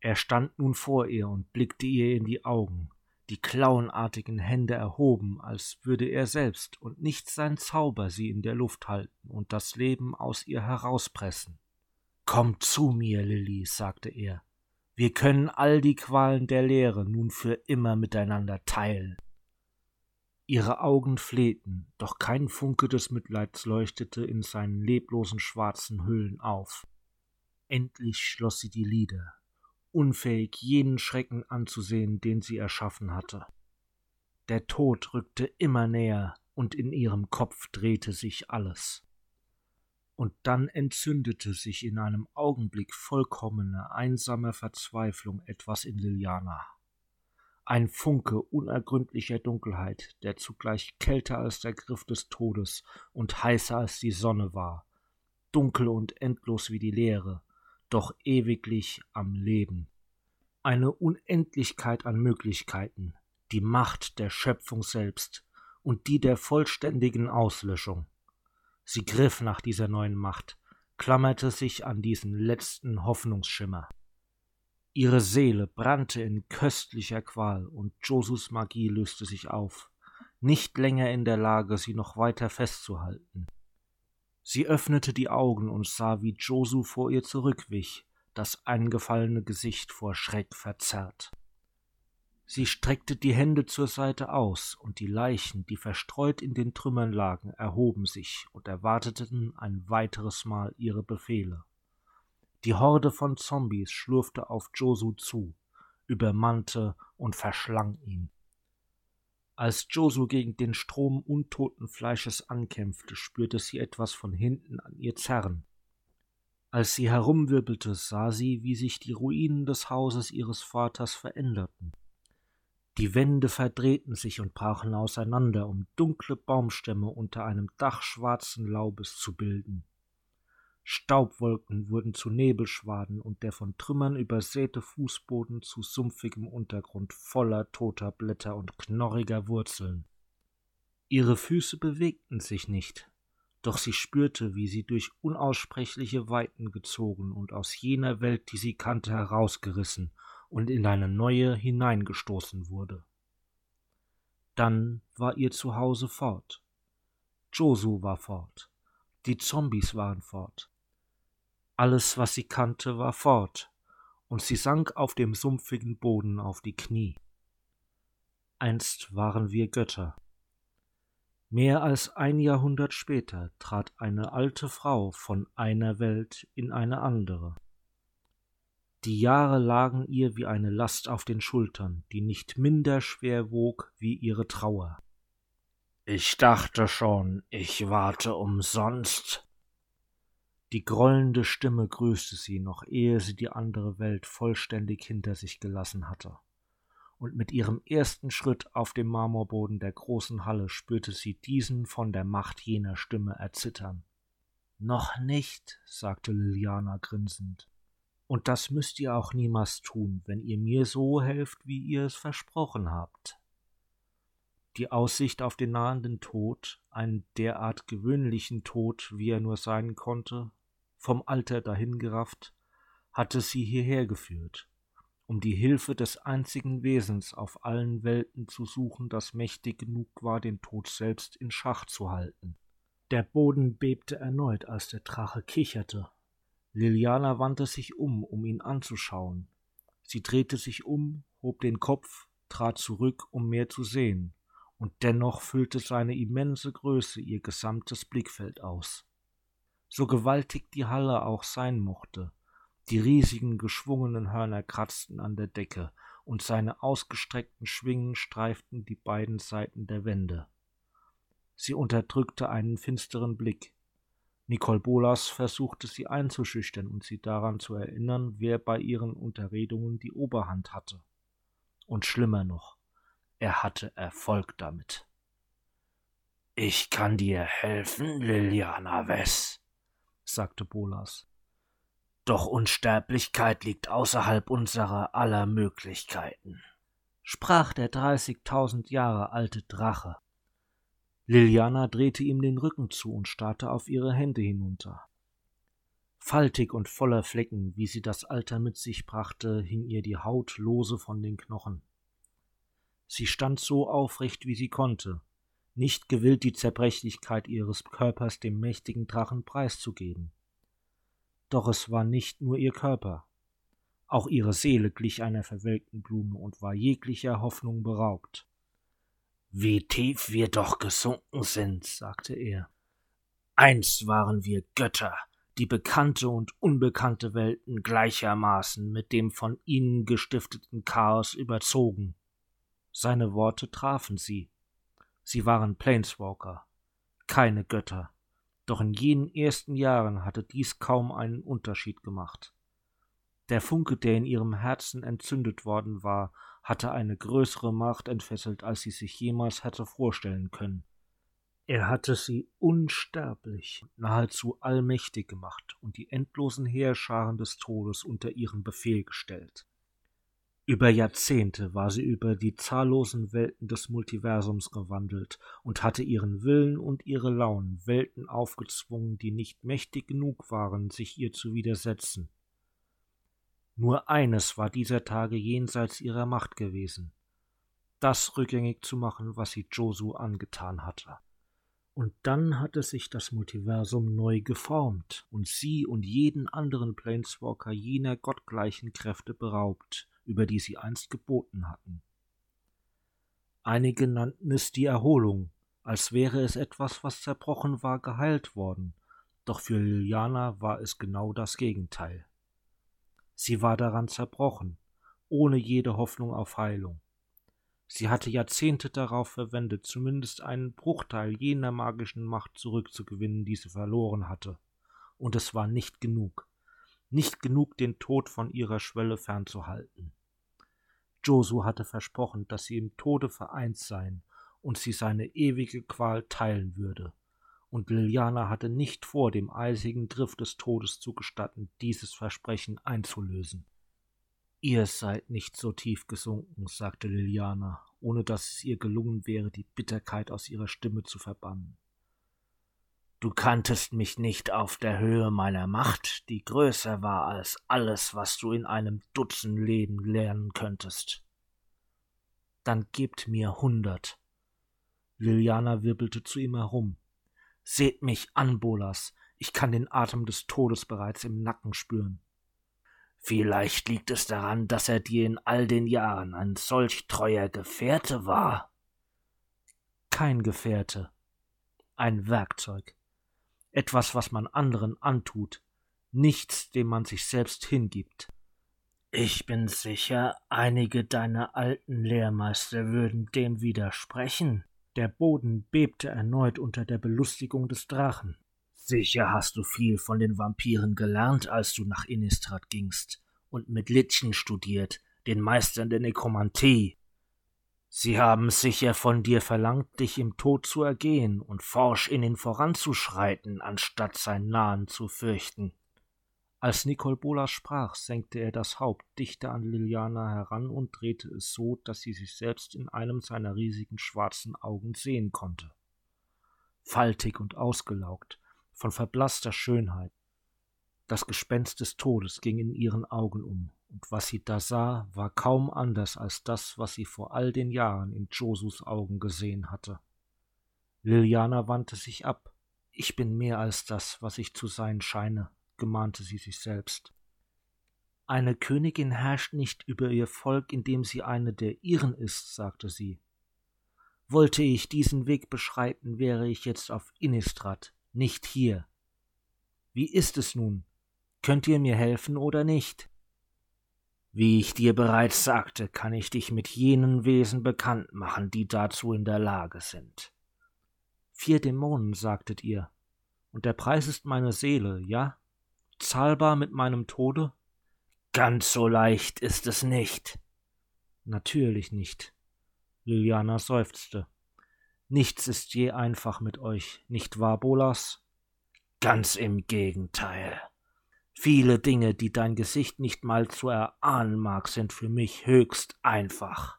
[SPEAKER 1] Er stand nun vor ihr und blickte ihr in die Augen, die klauenartigen Hände erhoben, als würde er selbst und nicht sein Zauber sie in der Luft halten und das Leben aus ihr herauspressen. Komm zu mir, Lilly, sagte er. Wir können all die Qualen der Lehre nun für immer miteinander teilen. Ihre Augen flehten, doch kein Funke des Mitleids leuchtete in seinen leblosen schwarzen Hüllen auf. Endlich schloss sie die Lider, unfähig jenen Schrecken anzusehen, den sie erschaffen hatte. Der Tod rückte immer näher, und in ihrem Kopf drehte sich alles und dann entzündete sich in einem Augenblick vollkommener, einsamer Verzweiflung etwas in Liliana. Ein Funke unergründlicher Dunkelheit, der zugleich kälter als der Griff des Todes und heißer als die Sonne war, dunkel und endlos wie die Leere, doch ewiglich am Leben. Eine Unendlichkeit an Möglichkeiten, die Macht der Schöpfung selbst und die der vollständigen Auslöschung. Sie griff nach dieser neuen Macht, klammerte sich an diesen letzten Hoffnungsschimmer. Ihre Seele brannte in köstlicher Qual, und Josus Magie löste sich auf, nicht länger in der Lage, sie noch weiter festzuhalten. Sie öffnete die Augen und sah, wie Josu vor ihr zurückwich, das eingefallene Gesicht vor Schreck verzerrt. Sie streckte die Hände zur Seite aus, und die Leichen, die verstreut in den Trümmern lagen, erhoben sich und erwarteten ein weiteres Mal ihre Befehle. Die Horde von Zombies schlurfte auf Josu zu, übermannte und verschlang ihn. Als Josu gegen den Strom untoten Fleisches ankämpfte, spürte sie etwas von hinten an ihr zerren. Als sie herumwirbelte, sah sie, wie sich die Ruinen des Hauses ihres Vaters veränderten. Die Wände verdrehten sich und brachen auseinander, um dunkle Baumstämme unter einem Dach schwarzen Laubes zu bilden. Staubwolken wurden zu Nebelschwaden und der von Trümmern übersäte Fußboden zu sumpfigem Untergrund voller toter Blätter und knorriger Wurzeln. Ihre Füße bewegten sich nicht, doch sie spürte, wie sie durch unaussprechliche Weiten gezogen und aus jener Welt, die sie kannte, herausgerissen und in eine neue hineingestoßen wurde. Dann war ihr Zuhause fort. Josu war fort. Die Zombies waren fort. Alles, was sie kannte, war fort, und sie sank auf dem sumpfigen Boden auf die Knie. Einst waren wir Götter. Mehr als ein Jahrhundert später trat eine alte Frau von einer Welt in eine andere. Die Jahre lagen ihr wie eine Last auf den Schultern, die nicht minder schwer wog wie ihre Trauer. Ich dachte schon, ich warte umsonst, die grollende Stimme grüßte sie, noch ehe sie die andere Welt vollständig hinter sich gelassen hatte. Und mit ihrem ersten Schritt auf dem Marmorboden der großen Halle spürte sie diesen von der Macht jener Stimme erzittern. Noch nicht, sagte Liliana grinsend. Und das müsst ihr auch niemals tun, wenn ihr mir so helft, wie ihr es versprochen habt. Die Aussicht auf den nahenden Tod, einen derart gewöhnlichen Tod, wie er nur sein konnte, vom Alter dahingerafft, hatte sie hierher geführt, um die Hilfe des einzigen Wesens auf allen Welten zu suchen, das mächtig genug war, den Tod selbst in Schach zu halten. Der Boden bebte erneut, als der Drache kicherte. Liliana wandte sich um, um ihn anzuschauen. Sie drehte sich um, hob den Kopf, trat zurück, um mehr zu sehen, und dennoch füllte seine immense Größe ihr gesamtes Blickfeld aus so gewaltig die Halle auch sein mochte. Die riesigen geschwungenen Hörner kratzten an der Decke, und seine ausgestreckten Schwingen streiften die beiden Seiten der Wände. Sie unterdrückte einen finsteren Blick. Nicole Bolas versuchte sie einzuschüchtern und sie daran zu erinnern, wer bei ihren Unterredungen die Oberhand hatte. Und schlimmer noch, er hatte Erfolg damit. Ich kann dir helfen, Liliana Wess, sagte Bolas. Doch Unsterblichkeit liegt außerhalb unserer aller Möglichkeiten, sprach der dreißigtausend Jahre alte Drache. Liliana drehte ihm den Rücken zu und starrte auf ihre Hände hinunter. Faltig und voller Flecken, wie sie das Alter mit sich brachte, hing ihr die Haut lose von den Knochen. Sie stand so aufrecht, wie sie konnte, nicht gewillt, die Zerbrechlichkeit ihres Körpers dem mächtigen Drachen preiszugeben. Doch es war nicht nur ihr Körper. Auch ihre Seele glich einer verwelkten Blume und war jeglicher Hoffnung beraubt. Wie tief wir doch gesunken sind, sagte er. Einst waren wir Götter, die bekannte und unbekannte Welten gleichermaßen mit dem von ihnen gestifteten Chaos überzogen. Seine Worte trafen sie, Sie waren Planeswalker, keine Götter. Doch in jenen ersten Jahren hatte dies kaum einen Unterschied gemacht. Der Funke, der in ihrem Herzen entzündet worden war, hatte eine größere Macht entfesselt, als sie sich jemals hätte vorstellen können. Er hatte sie unsterblich, nahezu allmächtig gemacht und die endlosen Heerscharen des Todes unter ihren Befehl gestellt. Über Jahrzehnte war sie über die zahllosen Welten des Multiversums gewandelt und hatte ihren Willen und ihre Launen Welten aufgezwungen, die nicht mächtig genug waren, sich ihr zu widersetzen. Nur eines war dieser Tage jenseits ihrer Macht gewesen, das rückgängig zu machen, was sie Josu angetan hatte. Und dann hatte sich das Multiversum neu geformt und sie und jeden anderen Planeswalker jener gottgleichen Kräfte beraubt, über die sie einst geboten hatten. Einige nannten es die Erholung, als wäre es etwas, was zerbrochen war, geheilt worden, doch für Liliana war es genau das Gegenteil. Sie war daran zerbrochen, ohne jede Hoffnung auf Heilung. Sie hatte Jahrzehnte darauf verwendet, zumindest einen Bruchteil jener magischen Macht zurückzugewinnen, die sie verloren hatte, und es war nicht genug, nicht genug, den Tod von ihrer Schwelle fernzuhalten. Josu hatte versprochen, dass sie im Tode vereint seien und sie seine ewige Qual teilen würde. Und Liliana hatte nicht vor, dem eisigen Griff des Todes zu gestatten, dieses Versprechen einzulösen. Ihr seid nicht so tief gesunken, sagte Liliana, ohne dass es ihr gelungen wäre, die Bitterkeit aus ihrer Stimme zu verbannen. Du kanntest mich nicht auf der Höhe meiner Macht, die größer war als alles, was du in einem Dutzend Leben lernen könntest. Dann gebt mir hundert. Liliana wirbelte zu ihm herum. Seht mich an, Bolas, ich kann den Atem des Todes bereits im Nacken spüren. Vielleicht liegt es daran, dass er dir in all den Jahren ein solch treuer Gefährte war. Kein Gefährte, ein Werkzeug etwas, was man anderen antut, nichts, dem man sich selbst hingibt. Ich bin sicher, einige deiner alten Lehrmeister würden dem widersprechen. Der Boden bebte erneut unter der Belustigung des Drachen. Sicher hast du viel von den Vampiren gelernt, als du nach Innistrad gingst und mit Litchen studiert, den Meistern der Nekromantie. Sie haben sicher von dir verlangt, dich im Tod zu ergehen und forsch in ihn voranzuschreiten, anstatt sein Nahen zu fürchten. Als Nicole Bola sprach, senkte er das Haupt dichter an Liliana heran und drehte es so, dass sie sich selbst in einem seiner riesigen schwarzen Augen sehen konnte. Faltig und ausgelaugt, von verblasster Schönheit. Das Gespenst des Todes ging in ihren Augen um, und was sie da sah, war kaum anders als das, was sie vor all den Jahren in Josus Augen gesehen hatte. Liliana wandte sich ab. Ich bin mehr als das, was ich zu sein scheine, gemahnte sie sich selbst. Eine Königin herrscht nicht über ihr Volk, indem sie eine der ihren ist, sagte sie. Wollte ich diesen Weg beschreiten, wäre ich jetzt auf Innistrad, nicht hier. Wie ist es nun? Könnt ihr mir helfen oder nicht? Wie ich dir bereits sagte, kann ich dich mit jenen Wesen bekannt machen, die dazu in der Lage sind. Vier Dämonen, sagtet ihr, und der Preis ist meine Seele, ja? Zahlbar mit meinem Tode? Ganz so leicht ist es nicht. Natürlich nicht. Liliana seufzte. Nichts ist je einfach mit euch, nicht wahr, Bolas? Ganz im Gegenteil. Viele Dinge, die dein Gesicht nicht mal zu erahnen mag, sind für mich höchst einfach.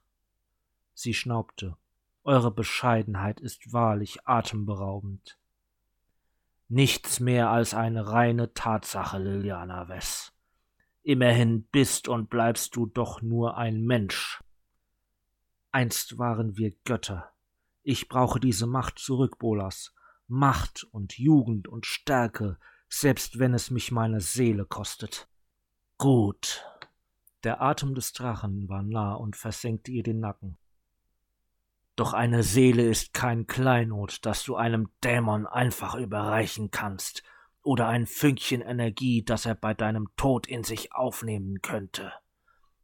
[SPEAKER 1] Sie schnaubte. Eure Bescheidenheit ist wahrlich atemberaubend. Nichts mehr als eine reine Tatsache, Liliana Wess. Immerhin bist und bleibst du doch nur ein Mensch. Einst waren wir Götter. Ich brauche diese Macht zurück, Bolas. Macht und Jugend und Stärke, selbst wenn es mich meine Seele kostet. Gut. Der Atem des Drachen war nah und versenkte ihr den Nacken. Doch eine Seele ist kein Kleinod, das du einem Dämon einfach überreichen kannst, oder ein Fünkchen Energie, das er bei deinem Tod in sich aufnehmen könnte.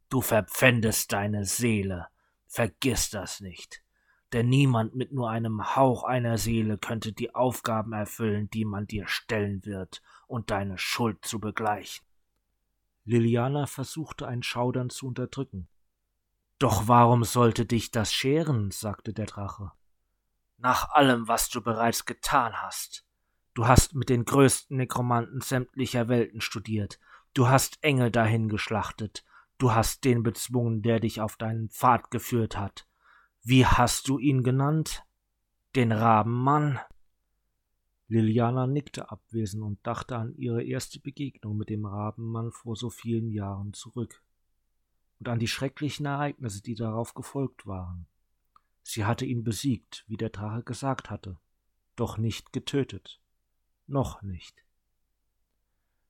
[SPEAKER 1] Du verpfändest deine Seele, vergiss das nicht denn niemand mit nur einem Hauch einer Seele könnte die Aufgaben erfüllen, die man dir stellen wird, und deine Schuld zu begleichen. Liliana versuchte ein Schaudern zu unterdrücken. Doch warum sollte dich das scheren? sagte der Drache. Nach allem, was du bereits getan hast. Du hast mit den größten Nekromanten sämtlicher Welten studiert, du hast Engel dahin geschlachtet, du hast den bezwungen, der dich auf deinen Pfad geführt hat, wie hast du ihn genannt? Den Rabenmann? Liliana nickte abwesend und dachte an ihre erste Begegnung mit dem Rabenmann vor so vielen Jahren zurück und an die schrecklichen Ereignisse, die darauf gefolgt waren. Sie hatte ihn besiegt, wie der Drache gesagt hatte, doch nicht getötet. Noch nicht.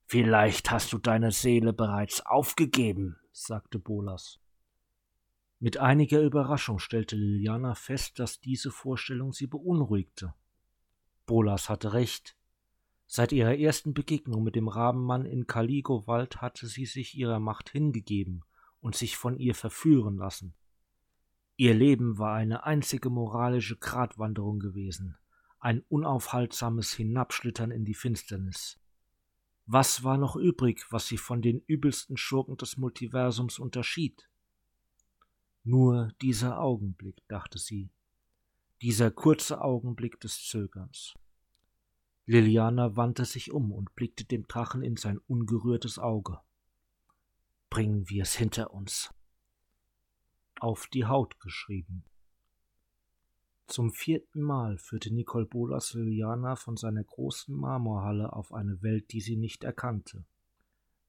[SPEAKER 1] Vielleicht hast du deine Seele bereits aufgegeben, sagte Bolas. Mit einiger Überraschung stellte Liliana fest, dass diese Vorstellung sie beunruhigte. Bolas hatte recht. Seit ihrer ersten Begegnung mit dem Rabenmann in Kaligo-Wald hatte sie sich ihrer Macht hingegeben und sich von ihr verführen lassen. Ihr Leben war eine einzige moralische Gratwanderung gewesen, ein unaufhaltsames Hinabschlittern in die Finsternis. Was war noch übrig, was sie von den übelsten Schurken des Multiversums unterschied? Nur dieser Augenblick, dachte sie, dieser kurze Augenblick des Zögerns. Liliana wandte sich um und blickte dem Drachen in sein ungerührtes Auge. Bringen wir es hinter uns. Auf die Haut geschrieben. Zum vierten Mal führte Nicole Bolas Liliana von seiner großen Marmorhalle auf eine Welt, die sie nicht erkannte.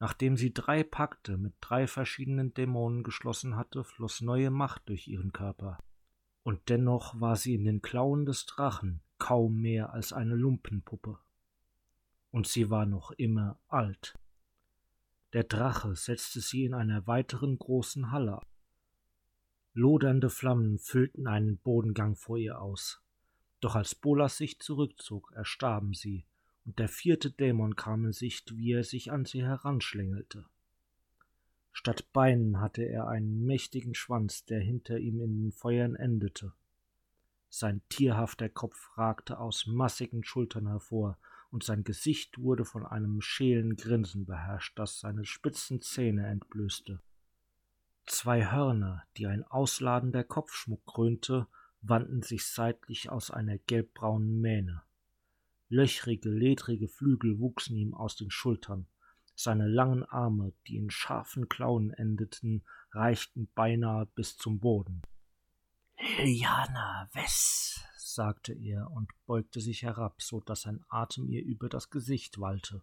[SPEAKER 1] Nachdem sie drei Pakte mit drei verschiedenen Dämonen geschlossen hatte, floss neue Macht durch ihren Körper. Und dennoch war sie in den Klauen des Drachen kaum mehr als eine Lumpenpuppe. Und sie war noch immer alt. Der Drache setzte sie in einer weiteren großen Halle. Lodernde Flammen füllten einen Bodengang vor ihr aus. Doch als Bolas sich zurückzog, erstarben sie, und der vierte Dämon kam in Sicht, wie er sich an sie heranschlängelte. Statt Beinen hatte er einen mächtigen Schwanz, der hinter ihm in den Feuern endete. Sein tierhafter Kopf ragte aus massigen Schultern hervor, und sein Gesicht wurde von einem schälen Grinsen beherrscht, das seine spitzen Zähne entblößte. Zwei Hörner, die ein ausladender Kopfschmuck krönte, wandten sich seitlich aus einer gelbbraunen Mähne. Löchrige, ledrige Flügel wuchsen ihm aus den Schultern. Seine langen Arme, die in scharfen Klauen endeten, reichten beinahe bis zum Boden. Liliana Wess, sagte er und beugte sich herab, so dass sein Atem ihr über das Gesicht wallte.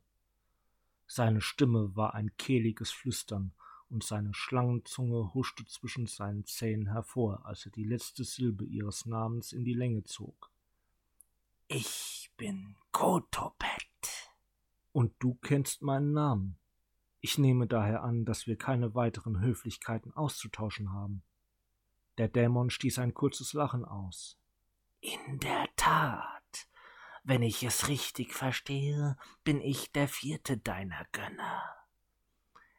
[SPEAKER 1] Seine Stimme war ein kehliges Flüstern, und seine Schlangenzunge huschte zwischen seinen Zähnen hervor, als er die letzte Silbe ihres Namens in die Länge zog. Ich bin Kotopet. Und du kennst meinen Namen. Ich nehme daher an, dass wir keine weiteren Höflichkeiten auszutauschen haben. Der Dämon stieß ein kurzes Lachen aus. In der Tat. Wenn ich es richtig verstehe, bin ich der vierte deiner Gönner.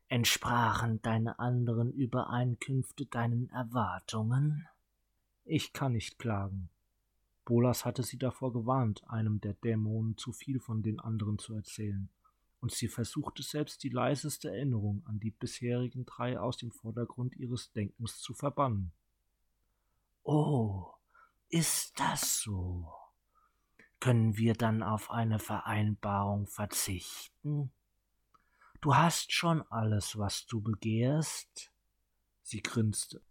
[SPEAKER 1] Entsprachen deine anderen Übereinkünfte deinen Erwartungen? Ich kann nicht klagen. Bolas hatte sie davor gewarnt, einem der Dämonen zu viel von den anderen zu erzählen, und sie versuchte selbst die leiseste Erinnerung an die bisherigen drei aus dem Vordergrund ihres Denkens zu verbannen. Oh, ist das so? Können wir dann auf eine Vereinbarung verzichten? Du hast schon alles, was du begehrst? Sie grinste.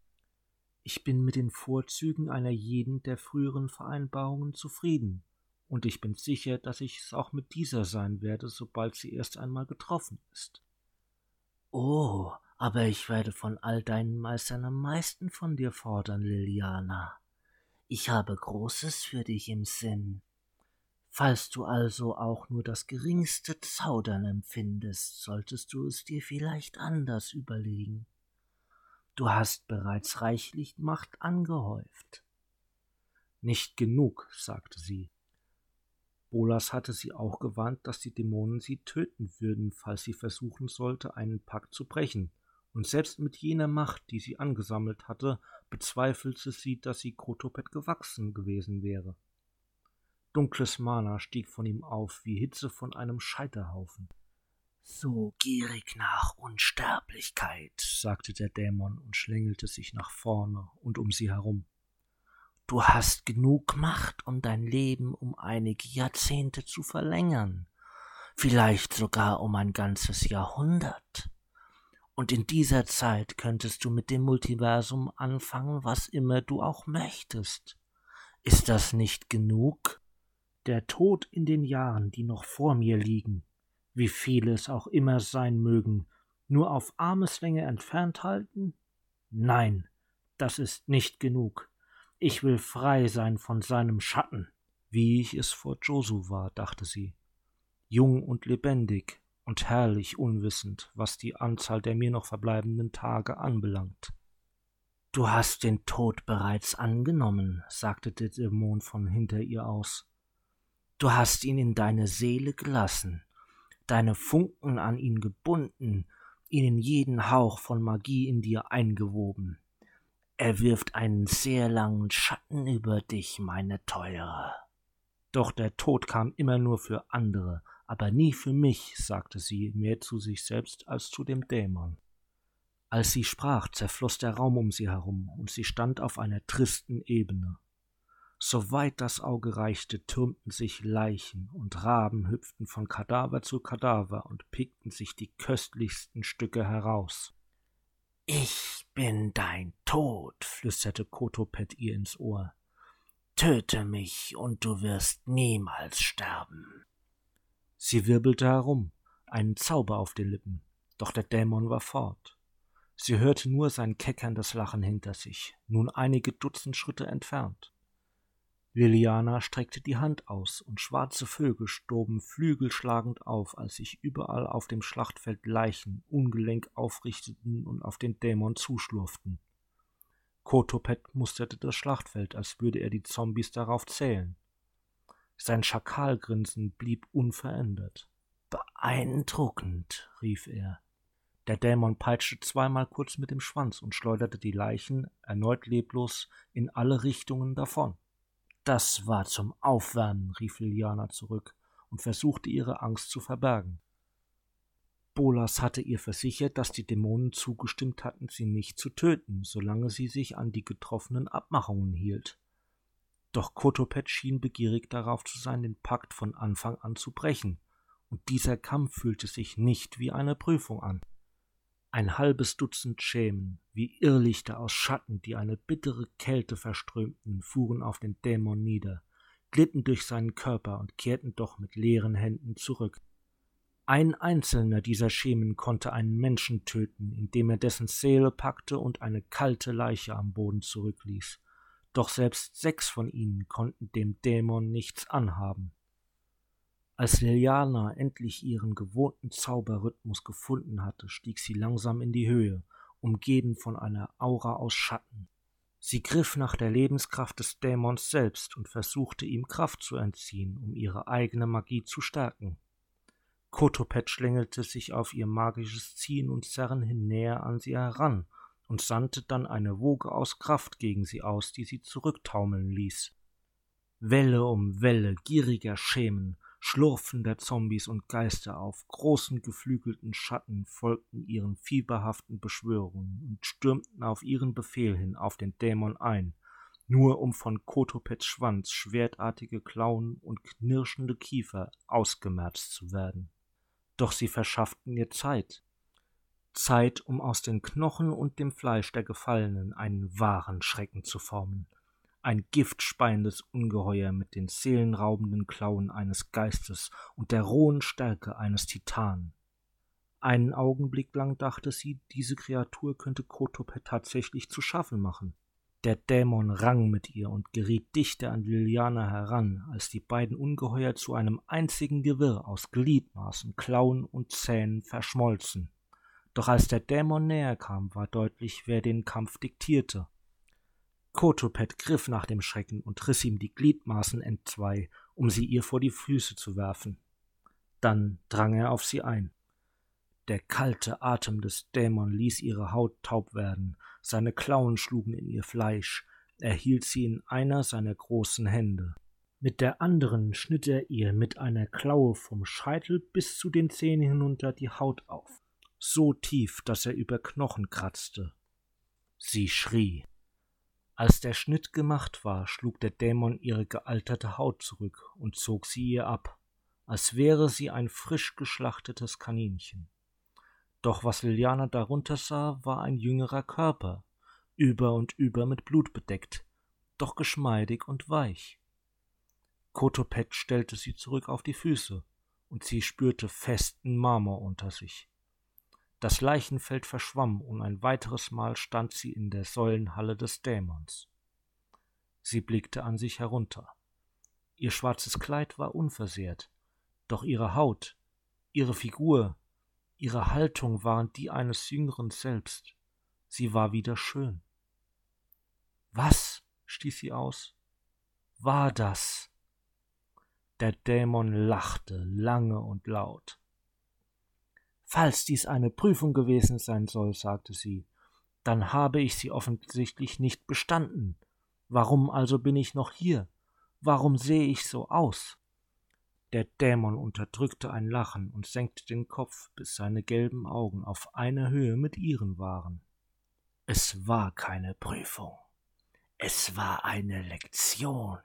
[SPEAKER 1] Ich bin mit den Vorzügen einer jeden der früheren Vereinbarungen zufrieden, und ich bin sicher, dass ich es auch mit dieser sein werde, sobald sie erst einmal getroffen ist. Oh, aber ich werde von all deinen Meistern am meisten von dir fordern, Liliana. Ich habe Großes für dich im Sinn. Falls du also auch nur das geringste Zaudern empfindest, solltest du es dir vielleicht anders überlegen. Du hast bereits reichlich Macht angehäuft. Nicht genug, sagte sie. Bolas hatte sie auch gewarnt, dass die Dämonen sie töten würden, falls sie versuchen sollte, einen Pakt zu brechen, und selbst mit jener Macht, die sie angesammelt hatte, bezweifelte sie, dass sie Krotopet gewachsen gewesen wäre. Dunkles Mana stieg von ihm auf wie Hitze von einem Scheiterhaufen. So gierig nach Unsterblichkeit, sagte der Dämon und schlängelte sich nach vorne und um sie herum. Du hast genug Macht, um dein Leben um einige Jahrzehnte zu verlängern, vielleicht sogar um ein ganzes Jahrhundert. Und in dieser Zeit könntest du mit dem Multiversum anfangen, was immer du auch möchtest. Ist das nicht genug? Der Tod in den Jahren, die noch vor mir liegen, wie viele es auch immer sein mögen, nur auf Armeslänge entfernt halten? Nein, das ist nicht genug. Ich will frei sein von seinem Schatten, wie ich es vor Josu war, dachte sie. Jung und lebendig und herrlich unwissend, was die Anzahl der mir noch verbleibenden Tage anbelangt. Du hast den Tod bereits angenommen, sagte der Dämon von hinter ihr aus. Du hast ihn in deine Seele gelassen, deine Funken an ihn gebunden, ihnen jeden Hauch von Magie in dir eingewoben. Er wirft einen sehr langen Schatten über dich, meine Teure. Doch der Tod kam immer nur für andere, aber nie für mich, sagte sie, mehr zu sich selbst als zu dem Dämon. Als sie sprach, zerfloß der Raum um sie herum, und sie stand auf einer tristen Ebene. Soweit das Auge reichte, türmten sich Leichen, und Raben hüpften von Kadaver zu Kadaver und pickten sich die köstlichsten Stücke heraus. Ich bin dein Tod, flüsterte Kotopet ihr ins Ohr. Töte mich, und du wirst niemals sterben. Sie wirbelte herum, einen Zauber auf den Lippen, doch der Dämon war fort. Sie hörte nur sein keckerndes Lachen hinter sich, nun einige Dutzend Schritte entfernt. Liliana streckte die Hand aus, und schwarze Vögel stoben flügelschlagend auf, als sich überall auf dem Schlachtfeld Leichen ungelenk aufrichteten und auf den Dämon zuschlurften. Kotopet musterte das Schlachtfeld, als würde er die Zombies darauf zählen. Sein Schakalgrinsen blieb unverändert. Beeindruckend, rief er. Der Dämon peitschte zweimal kurz mit dem Schwanz und schleuderte die Leichen, erneut leblos, in alle Richtungen davon. Das war zum Aufwärmen, rief Liliana zurück und versuchte ihre Angst zu verbergen. Bolas hatte ihr versichert, dass die Dämonen zugestimmt hatten, sie nicht zu töten, solange sie sich an die getroffenen Abmachungen hielt. Doch Kotopet schien begierig darauf zu sein, den Pakt von Anfang an zu brechen, und dieser Kampf fühlte sich nicht wie eine Prüfung an. Ein halbes Dutzend Schemen, wie Irrlichter aus Schatten, die eine bittere Kälte verströmten, fuhren auf den Dämon nieder, glitten durch seinen Körper und kehrten doch mit leeren Händen zurück. Ein einzelner dieser Schemen konnte einen Menschen töten, indem er dessen Seele packte und eine kalte Leiche am Boden zurückließ. Doch selbst sechs von ihnen konnten dem Dämon nichts anhaben. Als Liliana endlich ihren gewohnten Zauberrhythmus gefunden hatte, stieg sie langsam in die Höhe, umgeben von einer Aura aus Schatten. Sie griff nach der Lebenskraft des Dämons selbst und versuchte ihm Kraft zu entziehen, um ihre eigene Magie zu stärken. Kotopet schlängelte sich auf ihr magisches Ziehen und Zerren hin näher an sie heran und sandte dann eine Woge aus Kraft gegen sie aus, die sie zurücktaumeln ließ. Welle um Welle gieriger Schemen schlurfender Zombies und Geister auf großen geflügelten Schatten folgten ihren fieberhaften Beschwörungen und stürmten auf ihren Befehl hin auf den Dämon ein, nur um von Kotopets Schwanz schwertartige Klauen und knirschende Kiefer ausgemerzt zu werden. Doch sie verschafften ihr Zeit. Zeit, um aus den Knochen und dem Fleisch der Gefallenen einen wahren Schrecken zu formen – ein giftspeiendes Ungeheuer mit den seelenraubenden Klauen eines Geistes und der rohen Stärke eines Titanen. Einen Augenblick lang dachte sie, diese Kreatur könnte Kotopet tatsächlich zu schaffen machen. Der Dämon rang mit ihr und geriet dichter an Liliana heran, als die beiden Ungeheuer zu einem einzigen Gewirr aus Gliedmaßen, Klauen und Zähnen verschmolzen. Doch als der Dämon näher kam, war deutlich, wer den Kampf diktierte. Kotopet griff nach dem Schrecken und riss ihm die Gliedmaßen entzwei, um sie ihr vor die Füße zu werfen. Dann drang er auf sie ein. Der kalte Atem des Dämon ließ ihre Haut taub werden, seine Klauen schlugen in ihr Fleisch, er hielt sie in einer seiner großen Hände. Mit der anderen schnitt er ihr mit einer Klaue vom Scheitel bis zu den Zähnen hinunter die Haut auf, so tief, dass er über Knochen kratzte. Sie schrie. Als der Schnitt gemacht war, schlug der Dämon ihre gealterte Haut zurück und zog sie ihr ab, als wäre sie ein frisch geschlachtetes Kaninchen. Doch was Liliana darunter sah, war ein jüngerer Körper, über und über mit Blut bedeckt, doch geschmeidig und weich. Kotopet stellte sie zurück auf die Füße, und sie spürte festen Marmor unter sich. Das Leichenfeld verschwamm, und ein weiteres Mal stand sie in der Säulenhalle des Dämons. Sie blickte an sich herunter. Ihr schwarzes Kleid war unversehrt, doch ihre Haut, ihre Figur, ihre Haltung waren die eines Jüngeren selbst. Sie war wieder schön. Was? stieß sie aus. War das? Der Dämon lachte lange und laut. Falls dies eine Prüfung gewesen sein soll, sagte sie, dann habe ich sie offensichtlich nicht bestanden. Warum also bin ich noch hier? Warum sehe ich so aus? Der Dämon unterdrückte ein Lachen und senkte den Kopf, bis seine gelben Augen auf einer Höhe mit ihren waren. Es war keine Prüfung. Es war eine Lektion.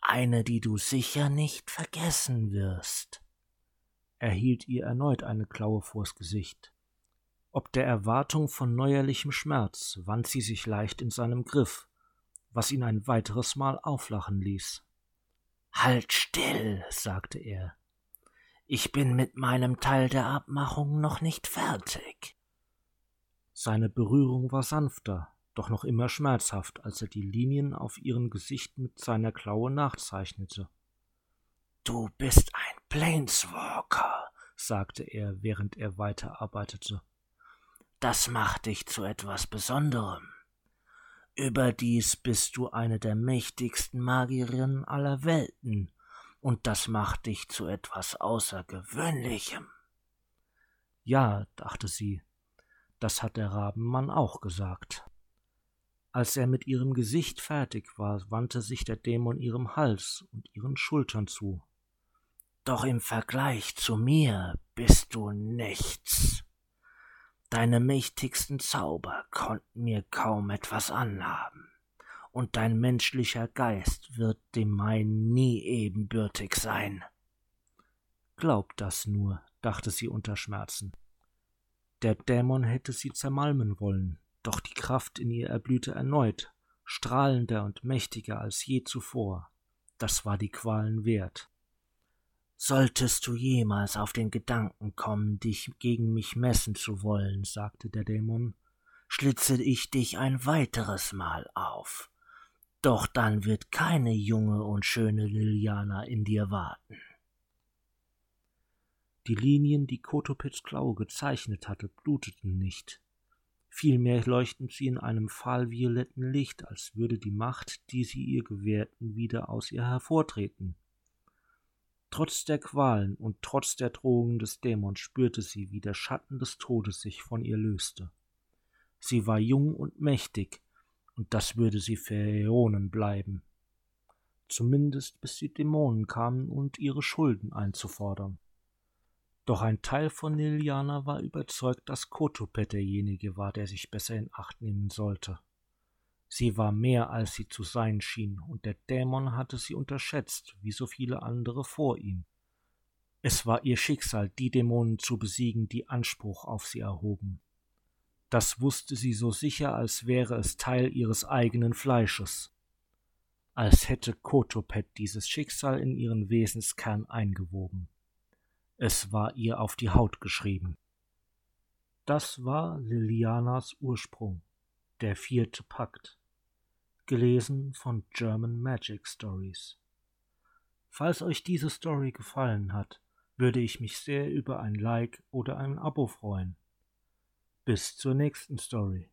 [SPEAKER 1] Eine, die du sicher nicht vergessen wirst. Er hielt ihr erneut eine Klaue vors Gesicht. Ob der Erwartung von neuerlichem Schmerz wand sie sich leicht in seinem Griff, was ihn ein weiteres Mal auflachen ließ. Halt still, sagte er. Ich bin mit meinem Teil der Abmachung noch nicht fertig. Seine Berührung war sanfter, doch noch immer schmerzhaft, als er die Linien auf ihrem Gesicht mit seiner Klaue nachzeichnete. Du bist ein Planeswalker, sagte er, während er weiterarbeitete. Das macht dich zu etwas Besonderem. Überdies bist du eine der mächtigsten Magierinnen aller Welten, und das macht dich zu etwas Außergewöhnlichem. Ja, dachte sie, das hat der Rabenmann auch gesagt. Als er mit ihrem Gesicht fertig war, wandte sich der Dämon ihrem Hals und ihren Schultern zu. Doch im Vergleich zu mir bist du nichts. Deine mächtigsten Zauber konnten mir kaum etwas anhaben, und dein menschlicher Geist wird dem meinen nie ebenbürtig sein. Glaub das nur, dachte sie unter Schmerzen. Der Dämon hätte sie zermalmen wollen, doch die Kraft in ihr erblühte erneut, strahlender und mächtiger als je zuvor. Das war die Qualen wert. Solltest du jemals auf den Gedanken kommen, dich gegen mich messen zu wollen, sagte der Dämon, schlitze ich dich ein weiteres Mal auf. Doch dann wird keine junge und schöne Liliana in dir warten. Die Linien, die Kotopits Klaue gezeichnet hatte, bluteten nicht. Vielmehr leuchten sie in einem fahlvioletten Licht, als würde die Macht, die sie ihr gewährten, wieder aus ihr hervortreten. Trotz der Qualen und trotz der Drohungen des Dämons spürte sie, wie der Schatten des Todes sich von ihr löste. Sie war jung und mächtig, und das würde sie für Äonen bleiben. Zumindest bis die Dämonen kamen, und ihre Schulden einzufordern. Doch ein Teil von Liliana war überzeugt, dass Kotopet derjenige war, der sich besser in Acht nehmen sollte. Sie war mehr, als sie zu sein schien, und der Dämon hatte sie unterschätzt, wie so viele andere vor ihm. Es war ihr Schicksal, die Dämonen zu besiegen, die Anspruch auf sie erhoben. Das wusste sie so sicher, als wäre es Teil ihres eigenen Fleisches. Als hätte Kotopet dieses Schicksal in ihren Wesenskern eingewoben. Es war ihr auf die Haut geschrieben. Das war Lilianas Ursprung, der vierte Pakt gelesen von German Magic Stories. Falls euch diese Story gefallen hat, würde ich mich sehr über ein Like oder ein Abo freuen. Bis zur nächsten Story.